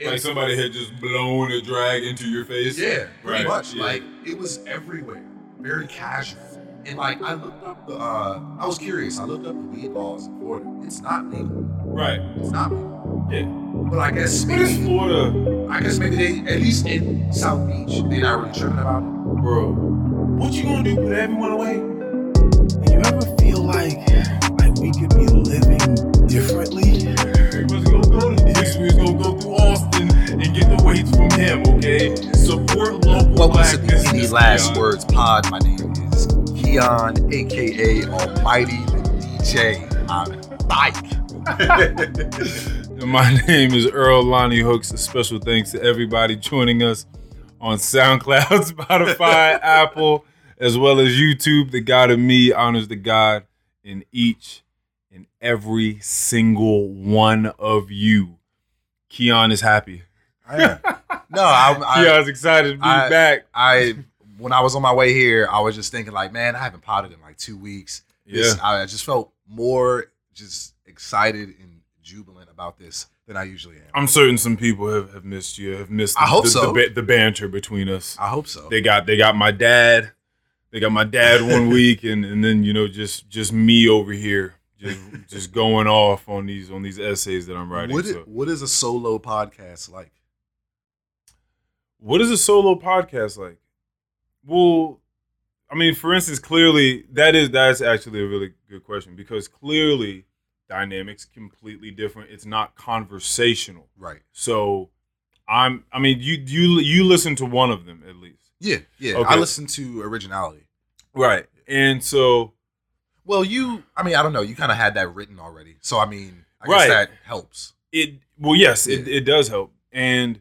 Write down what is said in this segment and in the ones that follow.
Like somebody had just blown a drag into your face. Yeah, pretty Right, much. yeah. Like it was everywhere, very casual. And like I looked up the, uh, I was curious. I looked up the weed laws in Florida. It's not legal. Right. It's not legal. Yeah. But I guess What is maybe, Florida, I guess maybe they, at least in South Beach, they're not really tripping about it. bro? What you gonna do? Put everyone away? Do you ever feel like like we could be living differently? From him. Okay. Support local Welcome to the. Last Keon. Words Pod. My name is Keon, aka Almighty the DJ on bike. My name is Earl Lonnie Hooks. A special thanks to everybody joining us on SoundCloud, Spotify, Apple, as well as YouTube. The God of me honors the God in each and every single one of you. Keon is happy. I am. No, I, I, Keon's excited to be I- back. I when I was on my way here, I was just thinking like, man, I haven't potted in like two weeks. This, Yeah. I just felt more just excited and jubilant about this than I usually am. I'm certain some people have, have missed you, have missed the, I hope the, so. the, the banter between us. I hope so. they got they got my dad they got my dad one week and and then you know just just me over here just just going off on these on these essays that i'm writing what, i- so, what is a solo podcast like? What is a solo podcast like well i mean for instance clearly that is that's actually a really good question because clearly dynamics completely different it's not conversational Right. so i'm i mean you you you listen to one of them at least Yeah, yeah. Okay. I listen to originality. right and so Well, you, I mean, I don't know. You kind of had that written already, so I mean, I guess Right. that helps. It well, yes, it, it does help. And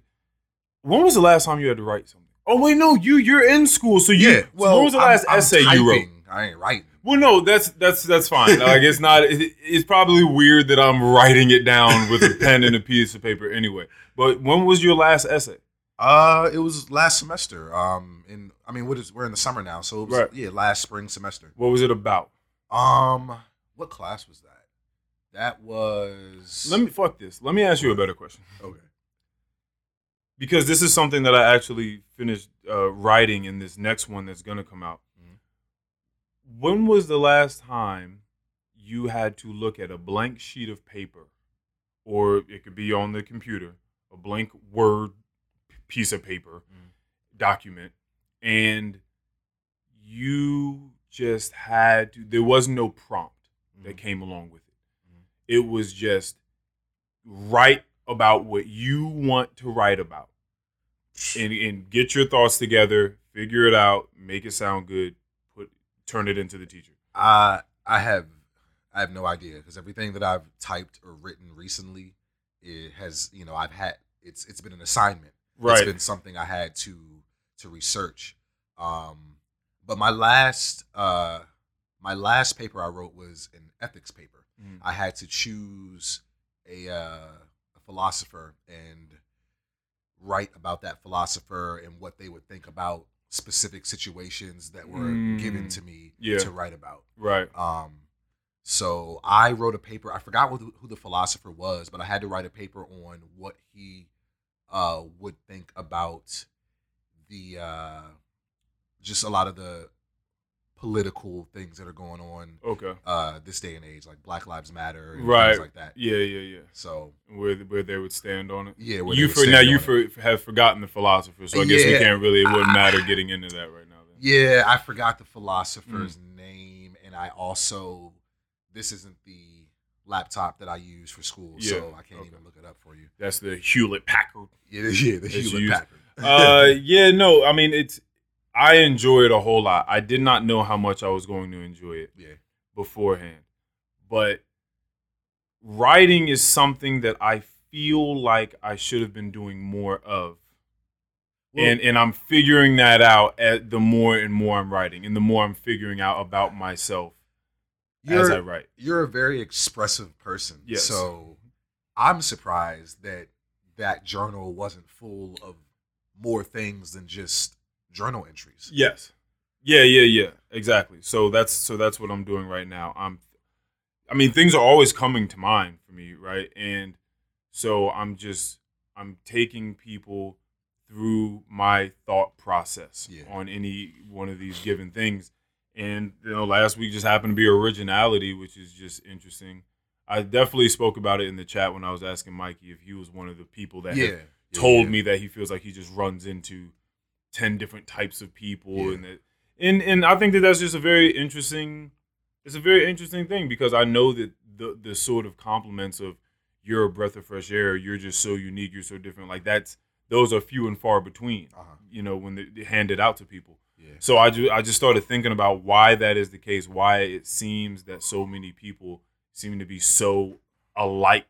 when was the last time you had to write something? Oh wait, no, you you're in school, so you. yeah. Well, when was the I'm- last I'm essay you wrote? I ain't writing. Well, no, that's that's that's fine. Like it's not. It, it's probably weird that I'm writing it down with a pen and a piece of paper anyway. But when was your last essay? Uh, it was last semester. Um, in I mean, what is we're in the summer now, so it was Right. yeah, last spring semester. What was it about? Um, what class was that? That was. Let me fuck this. Let me ask you a better question Okay. Because this is something that I actually finished uh, writing in this next one that's gonna come out. Mhm. When was the last time you had to look at a blank sheet of paper, or it could be on the computer, a blank Word piece of paper, Mhm. document, and you just had to? There was no prompt that Mhm. came along with it. Mhm. It was just write about what you want to write about and, and get your thoughts together, figure it out, make it sound good, put turn it into the teacher. I I have I have no idea because everything that I've typed or written recently, it has you know I've had it's it's been an assignment. Right. It's been something I had to to research. Um, but my last uh, my last paper I wrote was an ethics paper. Mhm. I had to choose a, uh, a philosopher and write about that philosopher and what they would think about specific situations that were given Mm. to me Yeah. to write about. Right. Um, so I wrote a paper. I forgot who, who the philosopher was, but I had to write a paper on what he uh, would think about the uh, just a lot of the political things that are going on Okay. uh, this day and age, like Black Lives Matter, and Right. things like that. Yeah, yeah, yeah. So Where where they would stand on it. yeah, where You they for stand now on you for, have forgotten the philosopher, so I guess we can't really. It wouldn't Ah. matter getting into that right now. Then. Yeah, I forgot the philosopher's Mm. name, and I also this isn't the laptop that I use for school, Yeah, so I can't okay. even look it up for you. That's the Hewlett Packard. Yeah, yeah, the Hewlett Packard. uh yeah no i mean it's i enjoy it a whole lot. I did not know how much i was going to enjoy it yeah, beforehand. But writing is something that i feel like i should have been doing more of. Well- and and i'm figuring that out at the more and more i'm writing and the more i'm figuring out about myself as i write. you're a very expressive person. Yes. So I'm surprised that that journal wasn't full of more things than just journal entries. Yes. Yeah, yeah, yeah. Exactly. So that's so that's what I'm doing right now. I'm I mean, things are always coming to mind for me, right? And so I'm just I'm taking people through my thought process Yeah. on any one of these given things. And you know, last week just happened to be originality, which is just interesting. I definitely spoke about it in the chat when I was asking Mikey if he was one of the people that Yeah. told yeah. me that he feels like he just runs into 10 different types of people Yeah. and that and and I think that that's just a very interesting it's a very interesting thing because I know that the the sort of compliments of you're a breath of fresh air, you're just so unique, you're so different. Like that's those are few and far between. Uh-huh. You know, when they, they hand it out to people. Yeah. So I just I just started thinking about why that is the case, why it seems that so many people seem to be so alike,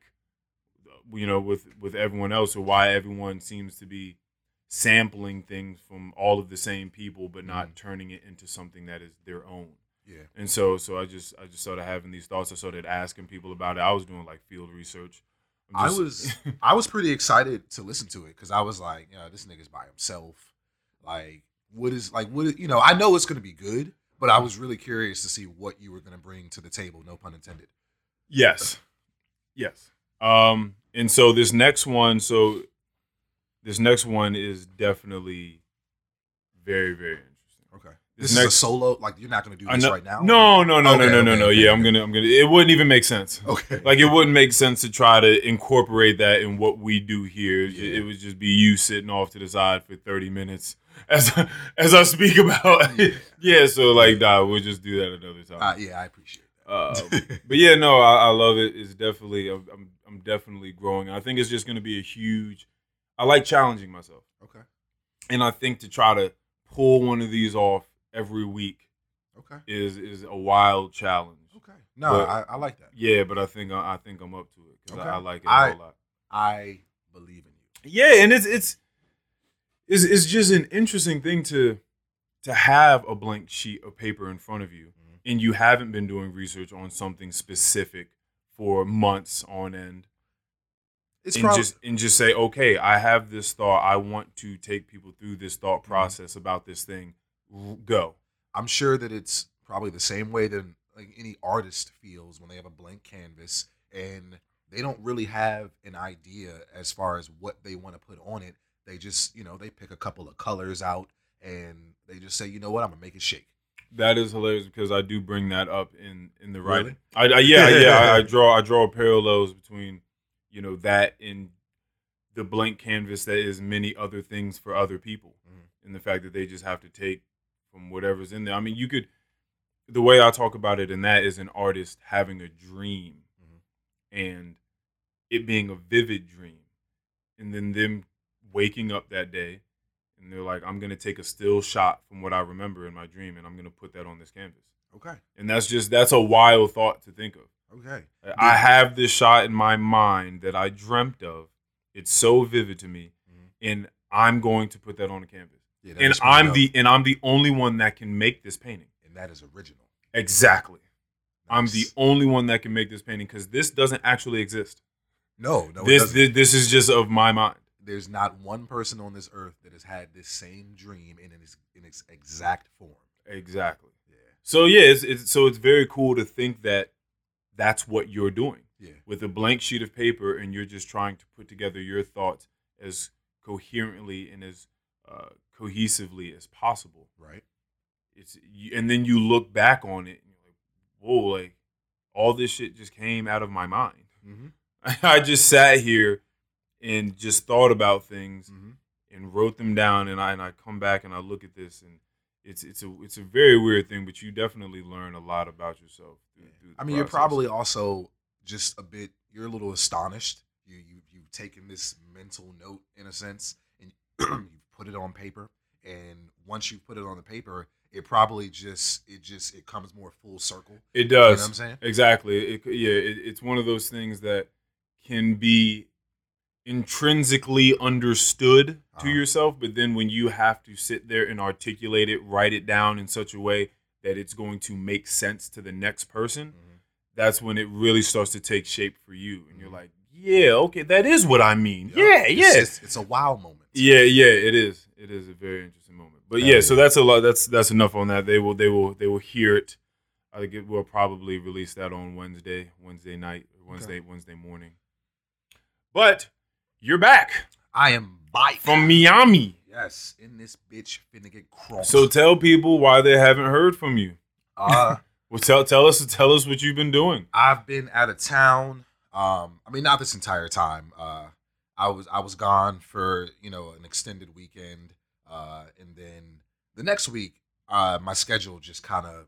you know, with with everyone else, or why everyone seems to be sampling things from all of the same people, but not Mhm. turning it into something that is their own. Yeah. And so so I just I just started having these thoughts. I started asking people about it. I was doing like field research. I'm I was I was pretty excited to listen to it because I was like, you know, this nigga's by himself. Like, what is like what is- you know? I know it's gonna be good, but I was really curious to see what you were gonna bring to the table. No pun intended. Yes. Yes. Um, and so this next one, so this next one is definitely very, very interesting. Okay. This This, is a next- solo. Like, you're not gonna do this right now. No, no, no, Okay, no, no, no, okay, no. okay, Yeah, I'm gonna, I'm gonna. It wouldn't even make sense. Okay. Like it wouldn't make sense to try to incorporate that in what we do here. It- Yeah. It would just be you sitting off to the side for 30 minutes as as I speak about. Yeah. yeah, so like, nah, we'll just do that another time. Uh, yeah, I appreciate that. Uh, but yeah, no, I, I love it. It's definitely, I'm, I'm, I'm definitely growing. I think it's just going to be a huge. I like challenging myself, okay. and I think to try to pull one of these off every week Okay. is is a wild challenge. Okay. No, But- I, I like that. Yeah, but I think I, I think I'm up to it because Okay. I, I like it I- a lot. I believe in you. Yeah, and it's it's it's it's just an interesting thing to to have a blank sheet of paper in front of you Mhm. and you haven't been doing research on something specific for months on end It's and probably just and just say, okay, I have this thought. I want to take people through this thought Mhm. process about this thing. Go. I'm sure that it's probably the same way that like any artist feels when they have a blank canvas and they don't really have an idea as far as what they want to put on it. They just, you know, they pick a couple of colors out and they just say, you know what, I'm gonna make it shake. That is hilarious because I do bring that up in in the Really? writing. I, I yeah yeah I, I draw I draw parallels between you know that in the blank canvas that is many other things for other people, Mhm. and the fact that they just have to take from whatever's in there. I mean, you could the way I talk about it and that is an artist having a dream Mhm. and it being a vivid dream, and then them waking up that day and they're like, I'm gonna take a still shot from what I remember in my dream, and I'm gonna put that on this canvas. Okay. And that's just that's a wild thought to think of. Okay. I have this shot in my mind that I dreamt of. It's so vivid to me, Mhm. and I'm going to put that on the canvas. Yeah, And I'm the and I'm the only one that can make this painting. and that is original. Exactly. I'm the only one that can make this painting because this doesn't actually exist. no, no. it this, doesn't. this this is just of my mind. There's not one person on this earth that has had this same dream in its in its exact form. Exactly. Yeah. So yeah, it's, it's so it's very cool to think that that's what you're doing. Yeah. with a blank sheet of paper and you're just trying to put together your thoughts as coherently and as uh, cohesively as possible. Right. It's and then you look back on it and you're like, whoa, like all this shit just came out of my mind. Mm-hmm. I just sat here and just thought about things Mm-hmm. and wrote them down and I and I come back and I look at this and it's it's a it's a very weird thing, but you definitely learn a lot about yourself. Through, through I mean, you're probably also just a bit. You're a little astonished. You you you've taken this mental note in a sense, and you've put it on paper. And once you put it on the paper, it probably just it just it comes more full circle. it You know does. what I'm saying? Exactly. It, yeah, it, it's one of those things that can be intrinsically understood to Uh-huh. yourself, but then when you have to sit there and articulate it, write it down in such a way that it's going to make sense to the next person, Mhm. that's when it really starts to take shape for you. And you're like, yeah, okay, that is what I mean. Yup. Yeah, It's yeah. just- it's a wow moment. Yeah, yeah, it is. It is a very interesting moment. But Hell yeah, yeah. so that's a lot. That's that's enough on that. They will they will they will hear it. I think it will probably release that on Wednesday, Wednesday night, Wednesday, Wednesday morning. But you're back. I am back from Miami. Yes, in this bitch finna get crossed. So tell people why they haven't heard from you. uh, Well, tell tell us tell us what you've been doing. I've been out of town. Um, I mean, not this entire time. Uh, I was I was gone for you know an extended weekend, uh, and then the next week, uh, my schedule just kind of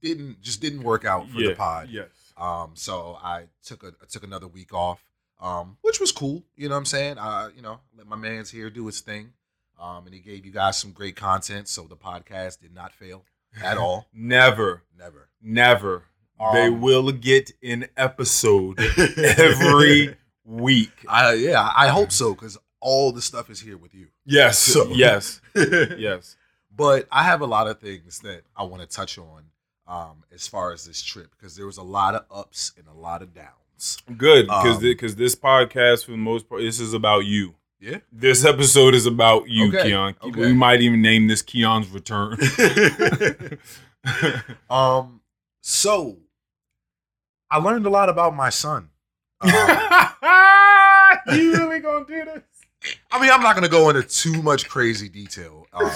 didn't just didn't work out for the pod. Yes. Um, so I took a I took another week off, um, which was cool. You know what I'm saying? Uh, you know, let my man's here do his thing. Um, and he gave you guys some great content, so the podcast did not fail at all. Never, Never. never. they Um, will get an episode every week. I yeah, I hope so because all the stuff is here with you. Yes. So- Yes. Yes. But I have a lot of things that I want to touch on um, as far as this trip because there was a lot of ups and a lot of downs. Good because Um, because this podcast for the most part this is about you. Yeah. This episode is about you, Okay, Keon. okay. We might even name this Keon's return. um. So I learned a lot about my son. Um, you really gonna do this? I mean, I'm not going to go into too much crazy detail. Um,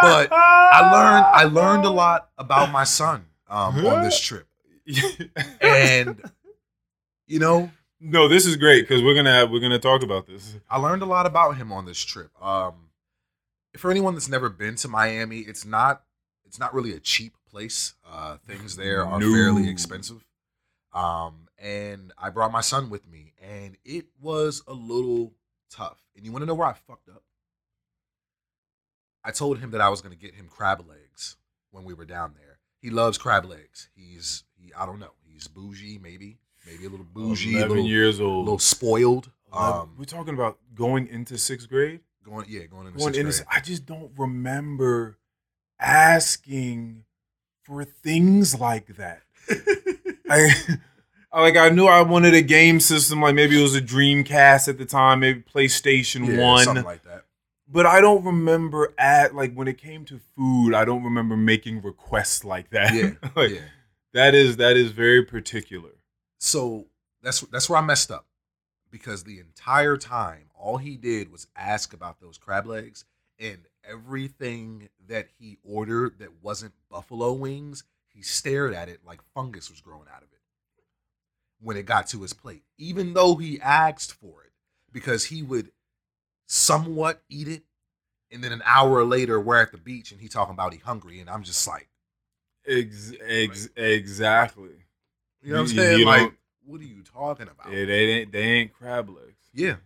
but I learned I learned a lot about my son um, on this trip, and you know, no, this is great because we're gonna have, we're gonna talk about this. I learned a lot about him on this trip. Um, for anyone that's never been to Miami, it's not it's not really a cheap place. Uh, things there are No. fairly expensive. Um, and I brought my son with me, and it was a little tough. And you want to know where I fucked up? I told him that I was to get him crab legs when we were down there. He loves crab legs. He's he I don't know. He's bougie, maybe maybe a little bougie, a Eleven little, years a little spoiled. Um, we're talking about going into sixth grade. going yeah, going into Going sixth into, grade. I just don't remember asking for things like that. I, I like I knew I wanted a game system, like maybe it was a Dreamcast at the time, maybe PlayStation Yeah, One. something like that. but I don't remember at like when it came to food, I don't remember making requests like that. Yeah, Like, yeah. That is that is very particular. So that's that's where I messed up because the entire time all he did was ask about those crab legs and everything that he ordered that wasn't buffalo wings, he stared at it like fungus was growing out of it when it got to his plate, even though he asked for it because he would somewhat eat it. And then an hour later, we're at the beach and he talking about he hungry, and I'm just like, Ex- ex- exactly. You know what I'm saying? you like, what are you talking about? Yeah, they ain't they ain't crab legs. Yeah.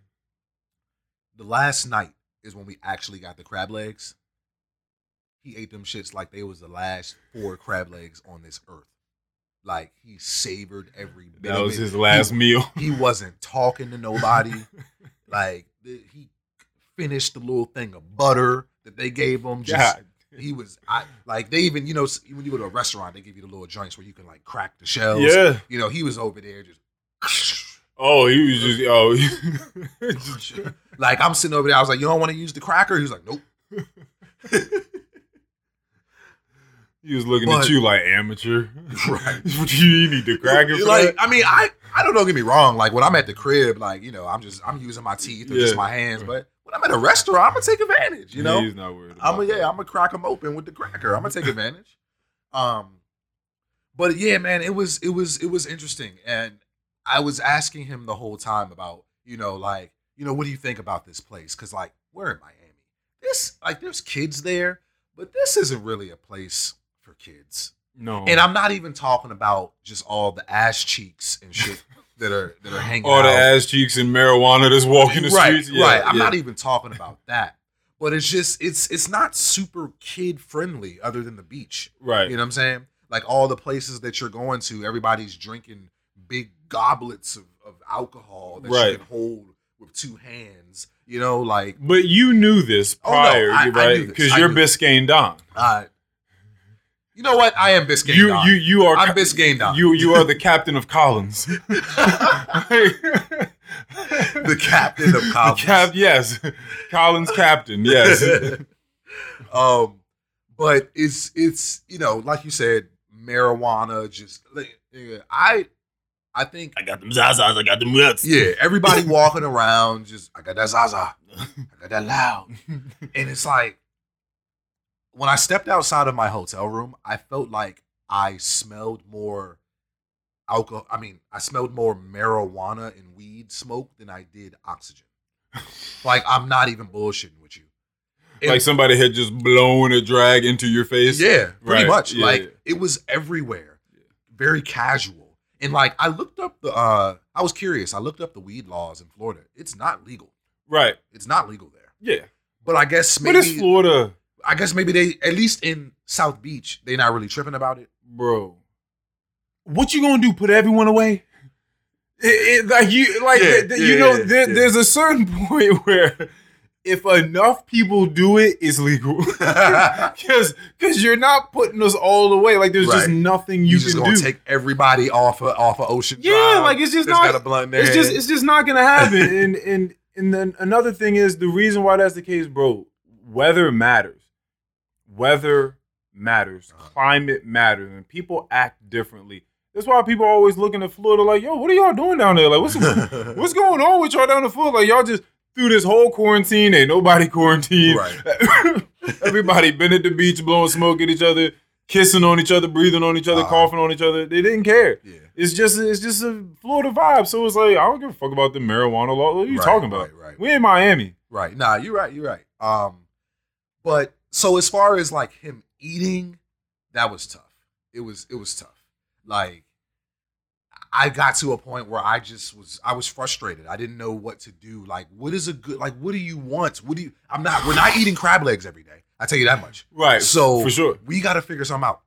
The last night is when we actually got the crab legs. He ate them shits like they was the last four crab legs on this earth. Like he savored every bit That was his last he, meal. He wasn't talking to nobody. like the, he finished the little thing of butter that they gave him. Just God. He was I, like they even you know when you go to a restaurant they give you the little joints where you can like crack the shells. Yeah. You know he was over there just. Oh, he was just oh. just- Like I'm sitting over there, I was like, "You don't want to use the cracker?" He was like, "Nope." he was looking But- at you like amateur. Right. you need to crack it like? I mean, I I don't know. Get me wrong. Like when I'm at the crib, like you know, I'm just I'm using my teeth or just my hands. But when I'm at a restaurant, I'm gonna take advantage. You know, he's not worried. I'm gonna yeah, I'm gonna crack them open with the cracker. I'm gonna take advantage. Um, but yeah, man, it was it was it was interesting, and I was asking him the whole time about you know like you know what do you think about this place? Because like we're in Miami, this like there's kids there, but this isn't really a place for kids. no. And I'm not even talking about just all the ass cheeks and shit that are that are hanging out. all the out. ass cheeks and marijuana that's walking the right, streets. Yeah, right. I'm yeah. not even talking about that. But it's just it's it's not super kid friendly other than the beach. right. You know what I'm saying? Like all the places that you're going to, everybody's drinking big goblets of, of alcohol that Right. you can hold with two hands. You know, like But you knew this Oh, no, prior, I- right? Because you're. Biscayne Don. uh you know what? I am Biscayne. You Don. you you are I'm Biscayne Don. You you are the captain of Collins. the captain of Collins. college. cap, yes, Collins captain, yes. um, but it's it's you know like you said, marijuana. Just like, I I think I got them zazas. I got them nuts. yeah, everybody walking around just I got that Zaza, I got that loud, and it's like when I stepped outside of my hotel room, I felt like I smelled more alcohol. I mean, I smelled more marijuana and weed smoke than I did oxygen. like I'm not even bullshitting with you. And- like somebody had just blown a drag into your face. yeah, pretty Right, much. yeah, like yeah. it was everywhere, very casual. And like I looked up the, uh I was curious. I looked up the weed laws in Florida. It's not legal. Right. It's not legal there. Yeah. But I guess maybe But it's Florida, I guess maybe they at least in South Beach they not really tripping about it. bro. What you gonna do? Put everyone away? It, it- like you, like Yeah, th- th- you know, yeah, there, yeah. there's a certain point where if enough people do it, it's legal. Because because you're not putting us all away. Like there's just nothing You, you, just can gonna do. take everybody off of off of Ocean Yeah, Drive. like, it's just that's not- got a blunt it's just it's just not gonna happen. and and and then another thing is the reason why that's the case, bro. Weather matters. Weather matters. Uh-huh. Climate matters, and people act differently. That's why people are always looking at Florida like, yo, what are y'all doing down there? Like, what's what's going on with y'all down the Florida? Like, y'all just through this whole quarantine, ain't nobody quarantined. Right. Everybody been at the beach, blowing smoke at each other, kissing on each other, breathing on each other, Uh-huh. coughing on each other. They didn't care. yeah. It's just it's just a Florida vibe. So it's like I don't give a fuck about the marijuana law. What are you Right, talking about? right, right. We in Miami. Right. Nah, you're right. You're right. Um, but so as far as like him eating, that was tough. It was it was tough. Like I got to a point where I just was I was frustrated. I didn't know what to do. Like, what is a good like what do you want? What do you I'm not we're not eating crab legs every day. I tell you that much. Right. So for sure. we gotta figure something out.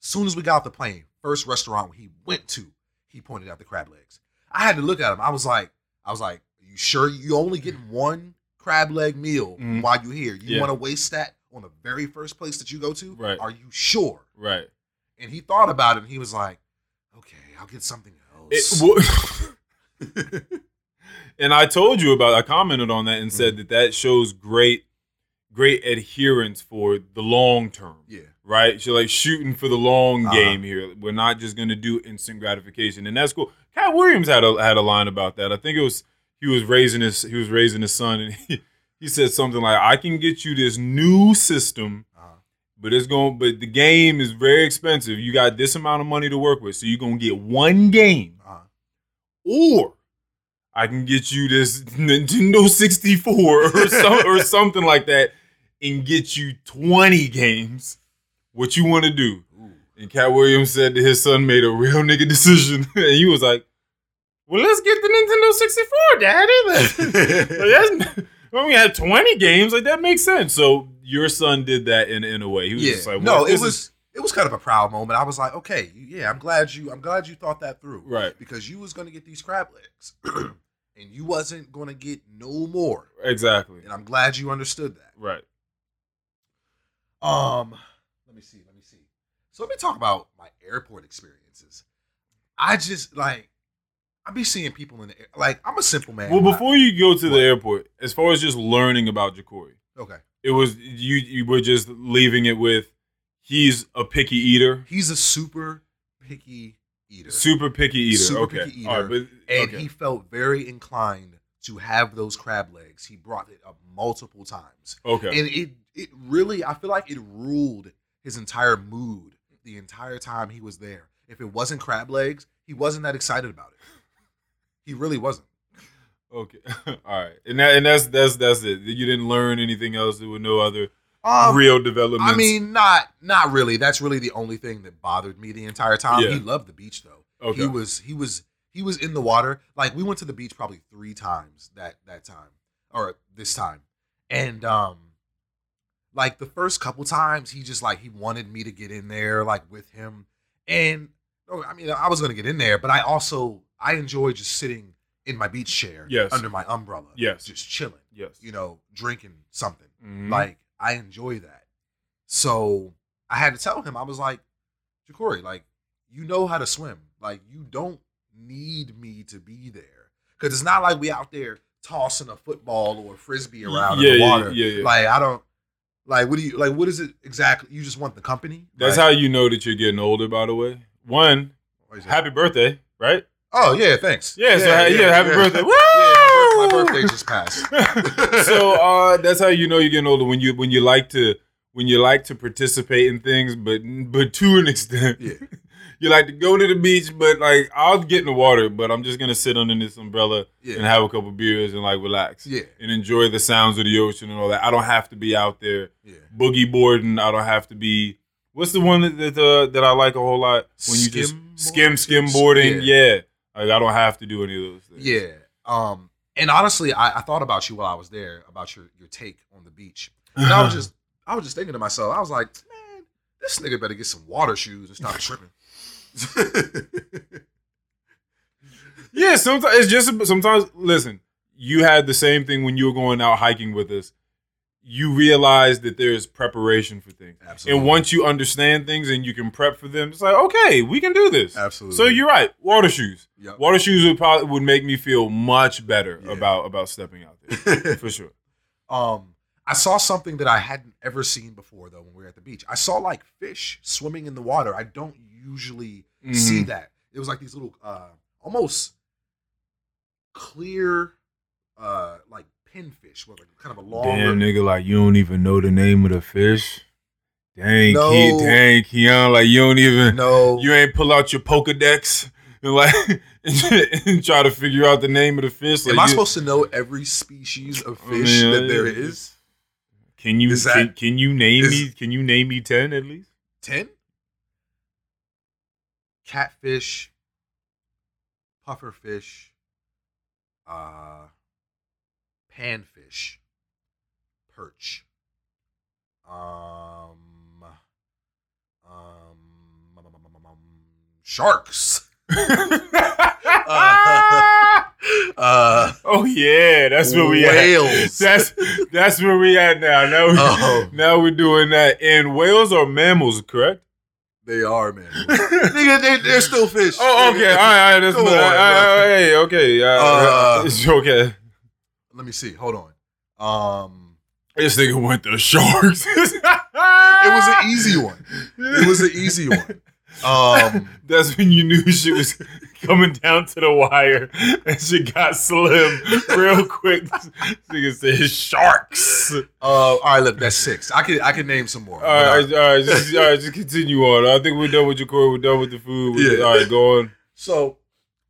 Soon as we got off the plane, first restaurant he went to, he pointed out the crab legs. I had to look at him. I was like, I was like, you sure you only getting one crab leg meal Mhm. while you're here? You Yeah. want to waste that on the very first place that you go to? Right. Are you sure? Right. And he thought about it and he was like, okay, I'll get something It, else. well- and I told you about. I commented on that and said Mm-hmm. that that shows great, great adherence for the long term. yeah. Right. So like shooting for the long Uh-huh. game here. We're not just going to do instant gratification, and that's cool. Katt Williams had a had a line about that. I think it was he was raising his he was raising his son, and he, he said something like, "I can get you this new system." Uh-huh. But it's going but the game is very expensive. You got this amount of money to work with. So you're gonna get one game. Uh-huh. Or I can get you this Nintendo 64 or some, or something like that and get you 20 games. What you want to do? Ooh. And Katt Williams said that his son made a real nigga decision. and he was like, Well, let's get the Nintendo 64, daddy. Like, that's, when we had 20 games, like that makes sense. So your son did that in, in a way. He was yeah. just like, no, it was it was kind of a proud moment. I was like, okay, yeah, I'm glad you I'm glad you thought that through. right, because you was gonna get these crab legs, and you wasn't gonna get no more. exactly. And I'm glad you understood that. Right. Um, let me see, let me see. So let me talk about my airport experiences. I just like I be seeing people in the air. Like I'm a simple man. Well, before you go to What? the airport, as far as just learning about Jacory, okay, it was you. You were just leaving it with he's a picky eater, he's a super picky eater, super picky eater. Super okay, picky All right, eater. but and okay. he felt very inclined to have those crab legs. He brought it up multiple times. okay, and it it really I feel like it ruled his entire mood the entire time he was there. If it wasn't crab legs, he wasn't that excited about it. He really wasn't. okay, all right, and that and that's that's that's it. You didn't learn anything else. There were no other Um, real developments. I mean, not not really. That's really the only thing that bothered me the entire time. Yeah. He loved the beach though. okay, He was he was he was in the water. Like we went to the beach probably three times that that time or this time, and um, like the first couple times he just like he wanted me to get in there like with him, and oh, I mean I was gonna get in there, but I also I enjoy just sitting in my beach chair Yes. under my umbrella, Yes. just chilling, yes, you know, drinking something. Mhm. Like I enjoy that. So I had to tell him, I was like, Jacory, like, you know how to swim. Like, you don't need me to be there. Cause it's not like we out there tossing a football or a frisbee around Yeah, in the water. yeah, yeah. Like, I don't like what do you like what is it exactly? You just want the company? that's Like, how you know that you're getting older. By the way, one what is that? happy birthday, right? Oh yeah, thanks. Yeah, so ha- yeah, happy birthday. Yeah, my, birthday just passed. so uh, that's how you know you're getting older when you when you like to when you like to participate in things, but but to an extent. Yeah. You like to go to the beach, but like I'll get in the water, but I'm just gonna sit under this umbrella Yeah. and have a couple beers and like relax Yeah. and enjoy the sounds of the ocean and all that. I don't have to be out there Yeah. boogie boarding. I don't have to be. What's the one that that, uh, that I like a whole lot when you just Skim board? skim boarding? Yeah. Like I don't have to do any of those things. Yeah. Um. And honestly, I, I thought about you while I was there about your your take on the beach. And I was just I was just thinking to myself, I was like, man, this nigga better get some water shoes and stop tripping. Yeah, sometimes it's just sometimes. Listen, you had the same thing when you were going out hiking with us. You realize that there's preparation for things, Absolutely. and once you understand things and you can prep for them, it's like okay, we can do this. Absolutely. So you're right. Water shoes. Yep. Water shoes would probably would make me feel much better Yeah. about about stepping out there for sure. Um, I saw something that I hadn't ever seen before though when we were at the beach. I saw like fish swimming in the water. I don't usually see Mhm. that. It was like these little uh almost clear uh like pinfish with like kind of a long Damn nigga, like you don't even know the name of the fish. Dang, No. Ke- dang, Keon, like you don't even No. you ain't pull out your Pokedex and like and try to figure out the name of the fish. Like Am I you- supposed to know every species of fish mean, that there is? Can you is that- can, can you name is- me? Can you name me ten at least? Ten? Catfish, pufferfish, uh, panfish, perch, um, um, um, um, um, um, sharks. uh, oh yeah, that's where we at. whales. That's that's where we at now. Now, we, Oh. now we're doing that. And whales are mammals, correct? They are, man. Nigga, they, they're still fish. Oh, okay. All right, all right. That's Come all on, right, hey, okay. Uh, Uh, it's okay. Let me see. Hold on. Um, This nigga went to sharks. it was an easy one. It was an easy one. Um, That's when you knew she was coming down to the wire and she got slim real quick. Nigga said sharks. uh, all right, look, that's six. I can I can name some more. All right, all right, just, all right, just continue on. I think we're done with your core. We're done with the food. We- Yeah. All right, go on. So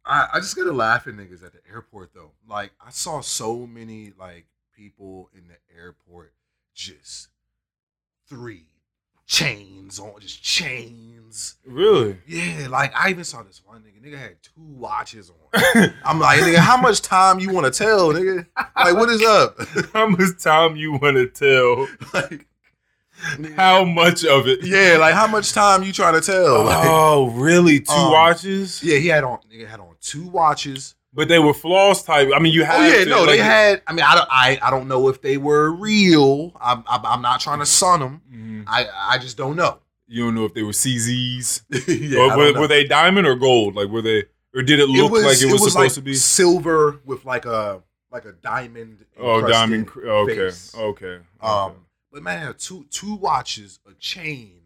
I, I just gotta laugh at niggas at the airport though. Like I saw so many like people in the airport just three chains on, just chains. Really? Yeah, like I even saw this one nigga. Nigga had two watches on. I'm like, nigga, how much time you want to tell, nigga? Like, what is up? How much time you want to tell? like, nigga, How much of it? yeah, like how much time you trying to tell? Like, Oh, really? Two Um, watches? yeah, he had on. Nigga had on two watches. But they were floss type. I mean, you had. Oh yeah, to, no, like- they had. I mean, I don't. I, I don't know if they were real. I'm. I'm, I'm not trying to sun them. Mhm. I. I just don't know. You don't know if they were CZs. yeah, or were, were they diamond or gold? Like were they, or did it look like it was, supposed like to be? silver with like a like a diamond. Oh, diamond. Okay, face. okay. okay. Um, but man, two two watches, a chain,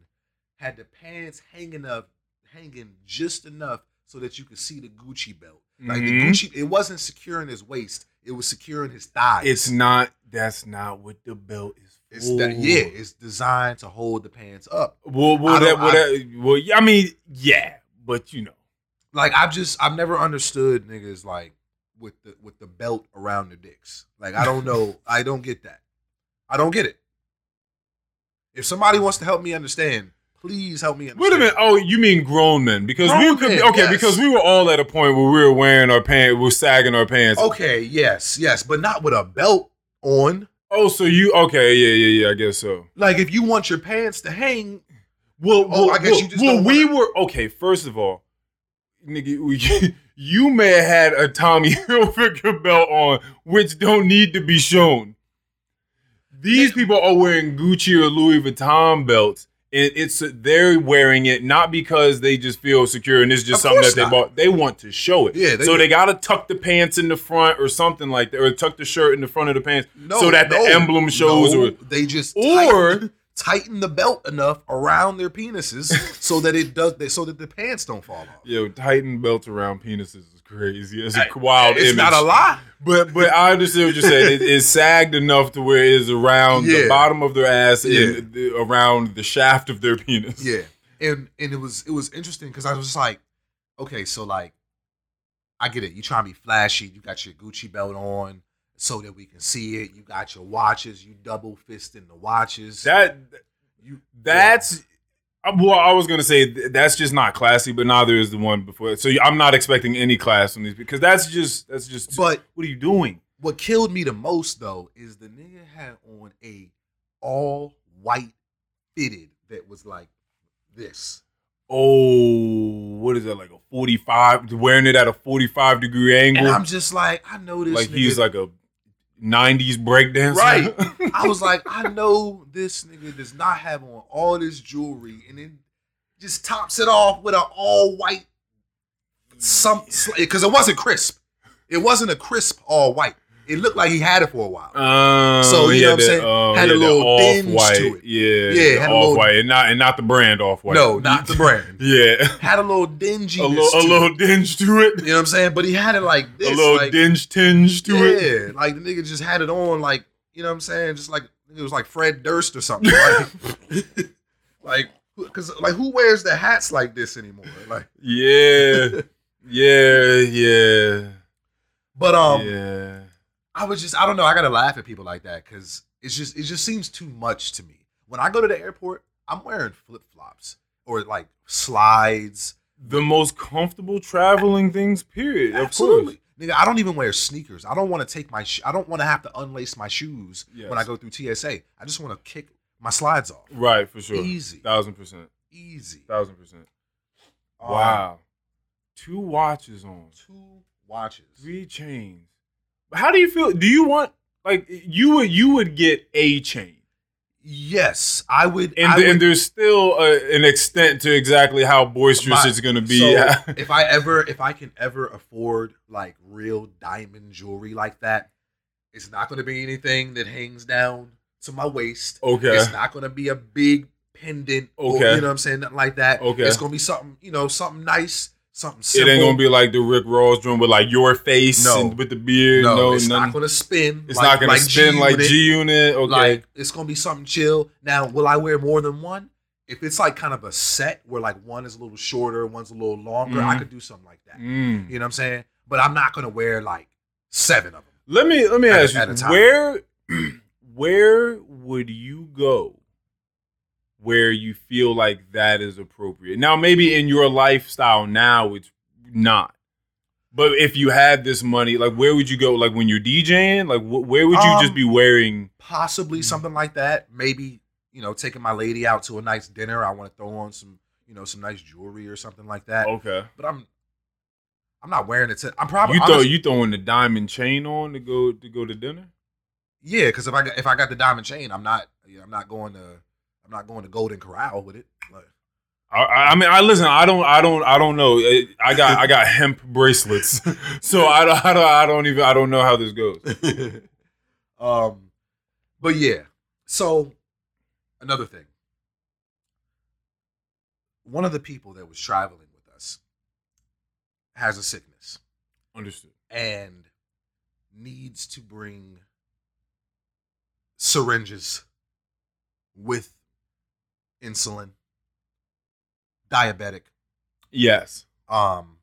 had the pants hanging up, hanging just enough so that you could see the Gucci belt. Like the Mhm. Gucci, it wasn't securing his waist; it was securing his thighs. it's not. That's not what the belt is. It's that yeah, it's designed to hold the pants up. Well, well, I that, well, that, well, I mean, yeah, but you know, Like I've just I've never understood niggas like with the with the belt around their dicks. Like I don't know, I don't get that. I don't get it. If somebody wants to help me understand, please help me wait a minute. Oh, you mean grown men? Because we could, men, okay, yes. because we were all at a point where we were wearing our pants, we're sagging our pants. Okay, yes, yes, but not with a belt on. Oh, so you okay? Yeah, yeah, yeah. I guess so. Like if you want your pants to hang, Well, Oh, well, I guess well, you just well, we wanna- were okay. First of all, nigga, we, you may have had a Tommy Hilfiger belt on, which don't need to be shown. These people are wearing Gucci or Louis Vuitton belts, and it's they're wearing it not because they just feel secure and it's just something that they not. bought. They want to show it. Yeah, they so do. they gotta tuck the pants in the front or something like that, or tuck the shirt in the front of the pants no, so that no, the emblem shows. no, or they just or tighten, the belt enough around their penises so that it does so that the pants don't fall off. Yo, tighten belts around penises is crazy. It's a wild it's image. not a lie. But but I understand what you're saying. It, it's sagged enough to where it is around Yeah. the bottom of their ass Yeah. and the, around the shaft of their penis. Yeah, and and it was it was interesting because I was just like, okay, so like, I get it. You trying to be flashy. You got your Gucci belt on so that we can see it. You got your watches. You double fisting the watches. That you that's uh, well, I was gonna say that's just not classy, but neither is the one before. So I'm not expecting any class from these because that's just that's just. But what are you doing? what killed me the most though is the nigga had on a all white fitted that was like this. Oh, what is that like a 45? Wearing it at a 45 degree angle, And I'm just like, I know this. like nigga, he's like a 90s breakdancer. Right. I was like, I know this nigga does not have on all this jewelry, and then just tops it off with an all white some because it wasn't crisp. It wasn't a crisp all white. It looked like he had it for a while. Um, So, you know what I'm saying? um, Had he a little off-white. to it. Yeah, Yeah, had a little- off white, and not and not the brand off white. no, not the brand. Yeah, Had a little dingy. a little a little dinge to it, You know what I'm saying? But he had it like this. a little like, dinge tinge to yeah, it. Yeah, like the nigga just had it on, like you know what I'm saying, just like it was like Fred Durst or something, like, like, because like who wears the hats like this anymore? Like, Yeah, yeah, yeah, but um, yeah. I was just I don't know, I gotta laugh at people like that because it's just it just seems too much to me. When I go to the airport, I'm wearing flip flops or like slides. The most comfortable traveling things. Period. Absolutely. Nigga, I don't even wear sneakers. I don't want to take my. Sh- I don't want to have to unlace my shoes Yes. when I go through TSA. I just want to kick my slides off. Right, for sure. Easy. Thousand percent. Easy. Thousand percent. Um, Wow. Two watches on. two watches. Three chains. How do you feel? Do you want like you would you would get a chain, Yes, I would. and, I and there's still a, an extent to exactly how boisterous My- it's going to be. So if I ever, if I can ever afford like real diamond jewelry like that, it's not going to be anything that hangs down to my waist. okay. It's not going to be a big pendant. Or, Okay. you know what I'm saying? Nothing like that. Okay. It's going to be something, you know, something nice, something It ain't gonna be like the Rick Ross drum with like your face No. and with the beard. no, No, it's not to spin. it's like- not gonna like spin like G-Unit. G Unit. Okay. Like it's gonna be something chill. Now, will I wear more than one? If it's like kind of a set where like one is a little shorter, one's a little longer, I Mhm. could do something like that. Mm. You know what I'm saying? But I'm not gonna wear like seven of them. Let me let me At ask you where where would you go where you feel like that is appropriate? Now maybe in your lifestyle now it's not. But if you had this money, like where would you go? Like when you're DJing, like wh- where would you just Um, be wearing? Possibly something like that. Maybe you know, taking my lady out to a nice dinner. I want to throw on some you know some nice jewelry or something like that. Okay, But I'm I'm not wearing it. To, I'm probably you throw honest- you throwing the diamond chain on to go to go to dinner. yeah. Because if I got, if I got the diamond chain, I'm not yeah, I'm not going to I'm not going to Golden Corral with it. Like, I, I mean, I listen. I don't. I don't. I don't know. I got. I got hemp bracelets, so I don't. I don't. I don't even. I don't know how this goes. um, but yeah. So another thing, one of the people that was traveling with us has a sickness Understood. and needs to bring syringes with insulin, diabetic. Yes. Um,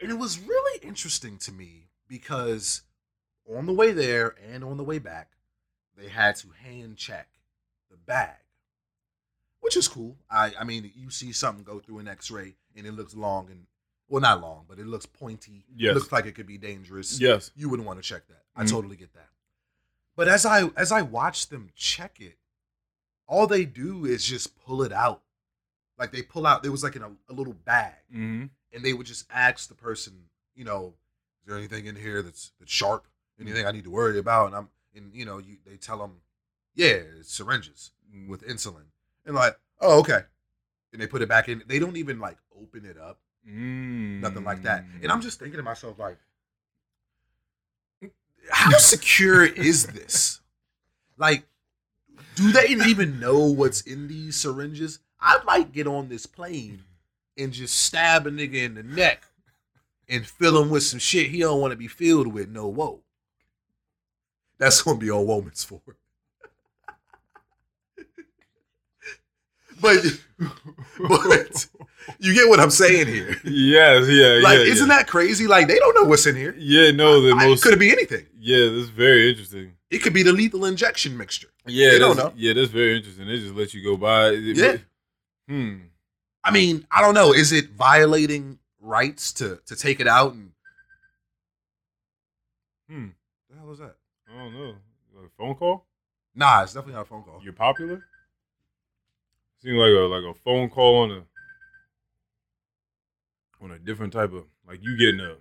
and it was really interesting to me because on the way there and on the way back, they had to hand check the bag, which is cool. I, I mean, you see something go through an X-ray and it looks long and well, not long, but it looks pointy. Yes. It looks like it could be dangerous. Yes. You wouldn't want to check that. I Mhm. totally get that. But as I as I watched them check it, all they do is just pull it out. Like they pull out, there was like in a, a little bag hmm and they would just ask the person, you know, is there anything in here that's that's sharp? Anything I need to worry about? And I'm and you know, you they tell them, yeah, it's syringes with insulin, and like, oh okay, and they put it back in. They don't even like open it up, Mm. nothing like that. And I'm just thinking to myself, like, how secure is this? Like, do they even know what's in these syringes? I might get on this plane and just stab a nigga in the neck and fill him with some shit he don't want to be filled with. No whoa. That's gonna be all Woman's for. But but you get what I'm saying here. Yes, yeah, Like, yeah. isn't yeah. that crazy? Like they don't know what's in here. Yeah, no, the most. Could it be anything? Yeah, that's very interesting. It could be the lethal injection mixture. Yeah, They don't know. Yeah, that's very interesting. They just let you go by. It- Yeah. Hmm. I mean, I don't know. Is it violating rights to to take it out and Hmm. the hell is that? I don't know. A phone call? Nah, it's definitely not a phone call. You're popular? Seems like a like a phone call on a on a different type of like you getting a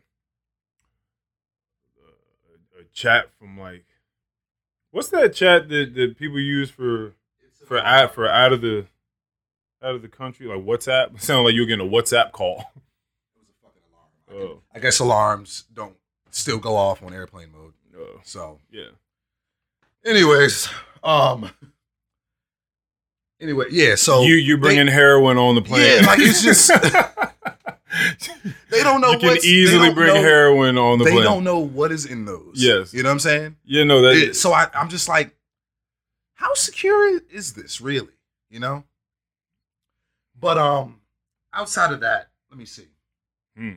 a, a chat from like what's that chat that, that people use for for out for out of the out of the country like WhatsApp? It sounds like you're getting a WhatsApp call. Oh, I guess alarms don't still go off on airplane mode. oh, So, yeah. anyways, um, anyway, yeah. So you you're bringing heroin on the plane. Yeah, like, it's just- they don't know. you can what's- easily bring know- heroin on the They plane. don't know what is in those. Yes. you know what I'm saying. Yeah, no, that It- so I, I'm just like, how secure is this really? You know. But um, outside of that, let me see. Hmm.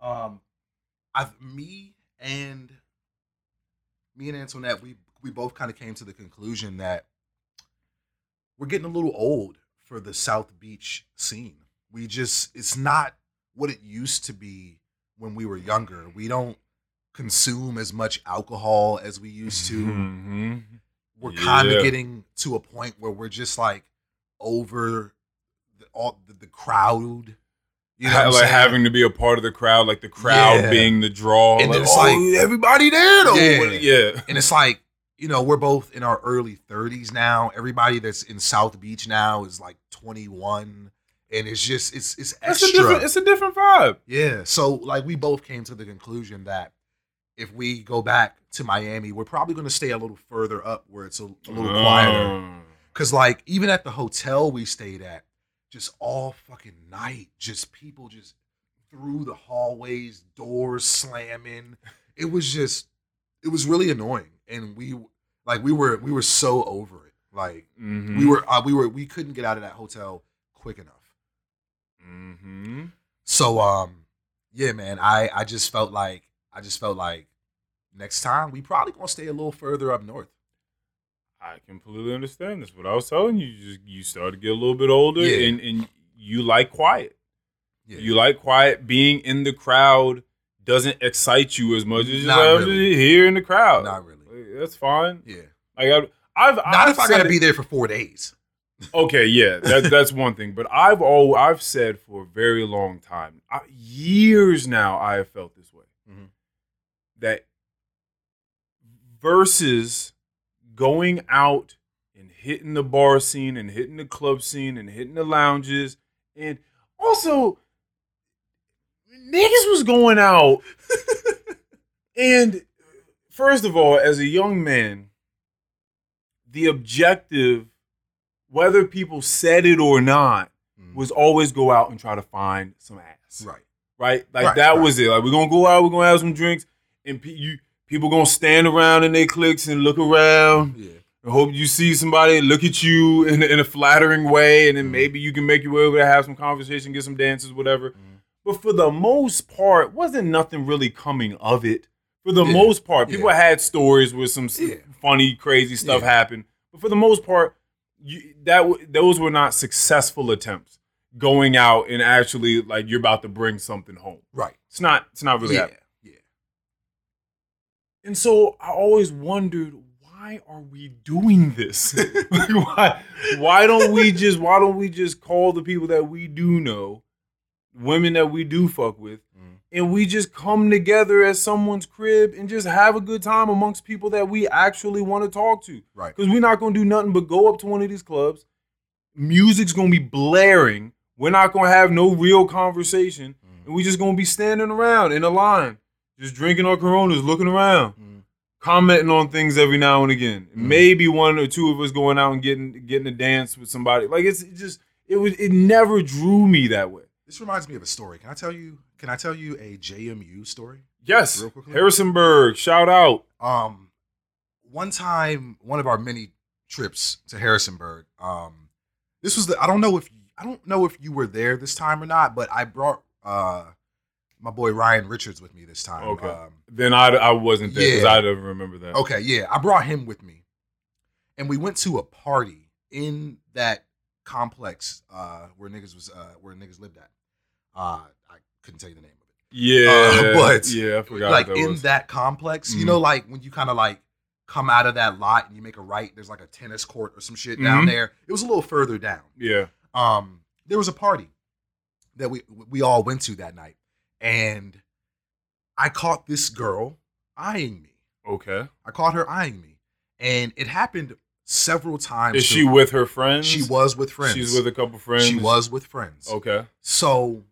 Um, I've me and me and Antoinette, we we both kind of came to the conclusion that we're getting a little old for the South Beach scene. We just it's not what it used to be when we were younger. We don't consume as much alcohol as we used to. Mhm. We're kind of getting to a point where we're just like over the, all the, the crowd. You know, Ha- what I'm like having to be a part of the crowd, like the crowd Yeah. being the draw. And like, it's oh, like- everybody there though. Yeah. yeah. and it's like you know we're both in our early 30s now everybody that's in south beach now is like 21 and it's just it's it's It's a extra different. It's a different vibe. yeah so like we both came to the conclusion that if we go back to miami we're probably going to stay a little further up where it's a, a little quieter Mm. because like even at the hotel we stayed at just all fucking night just people just through the hallways doors slamming it was just it was really annoying and we like we were we were so over it like Mhm. we were uh, we were we couldn't get out of that hotel quick enough Mhm. so um yeah man i i just felt like i just felt like next time we probably gonna stay a little further up north I completely understand. That's what I was telling you. You just you start to get a little bit older, Yeah. and and you like quiet. yeah You like quiet. Being in the crowd doesn't excite you as much as just, really. here in the crowd. not really That's fine. yeah Like I've, I've not I've if i gotta it- be there for four days Okay, yeah, that, that's one thing. But I've all I've said for a very long time, I, years now, I have felt this way. Mhm. That versus going out and hitting the bar scene and hitting the club scene and hitting the lounges, and also niggas was going out, and first of all, as a young man, the objective whether people said it or not, Mhm. was always go out and try to find some ass. right Right? Like Right, that right. was it. Like we're gonna go out, we're gonna have some drinks, and pe- you people gonna stand around in their cliques and look around. yeah and hope you see somebody look at you in, in a flattering way, and then Mhm. maybe you can make your way over to have some conversation, get some dances, whatever. Mhm. But for the most part, wasn't nothing really coming of it. For the Yeah, most part, people yeah. had stories where some Yeah. funny, crazy stuff happened. But for the most part, you, that w- those were not successful attempts going out and actually like you're about to bring something home. right It's not. It's not really. yeah happening. yeah And so I always wondered why are we doing this? Like, why why don't we just why don't we just call the people that we do know, women that we do fuck with. And we just come together at someone's crib and just have a good time amongst people that we actually want to talk to. right Because we're not gonna do nothing but go up to one of these clubs. Music's gonna be blaring. We're not gonna have no real conversation. Mhm. And we're just gonna be standing around in a line, just drinking our coronas, looking around, Mhm. commenting on things every now and again. Mhm. Maybe one or two of us going out and getting getting a dance with somebody. Like it's it just it was it never drew me that way. This reminds me of a story. Can I tell you? can I tell you a JMU story? Yes, Real quickly? Harrisonburg. Shout out. Um, one time, one of our many trips to Harrisonburg. Um, this was the I don't know if I don't know if you were there this time or not, but I brought uh my boy Ryan Richards with me this time. Okay. Um, Then I, I wasn't there because Yeah. I don't remember that. okay, yeah, I brought him with me, and we went to a party in that complex uh where niggas was uh where niggas lived at. Uh, I couldn't tell you the name of it. Yeah, Uh, but, yeah, I forgot. like that in was. that complex, you Mhm. know, like when you kind of like come out of that lot and you make a right, there's like a tennis court or some shit down Mhm. there. It was a little further down. yeah. Um, there was a party that we we all went to that night, and I caught this girl eyeing me. Okay. I caught her eyeing me, and it happened several times. Is she with her friends? She was with friends. She's with a couple friends. She was with friends. Okay. So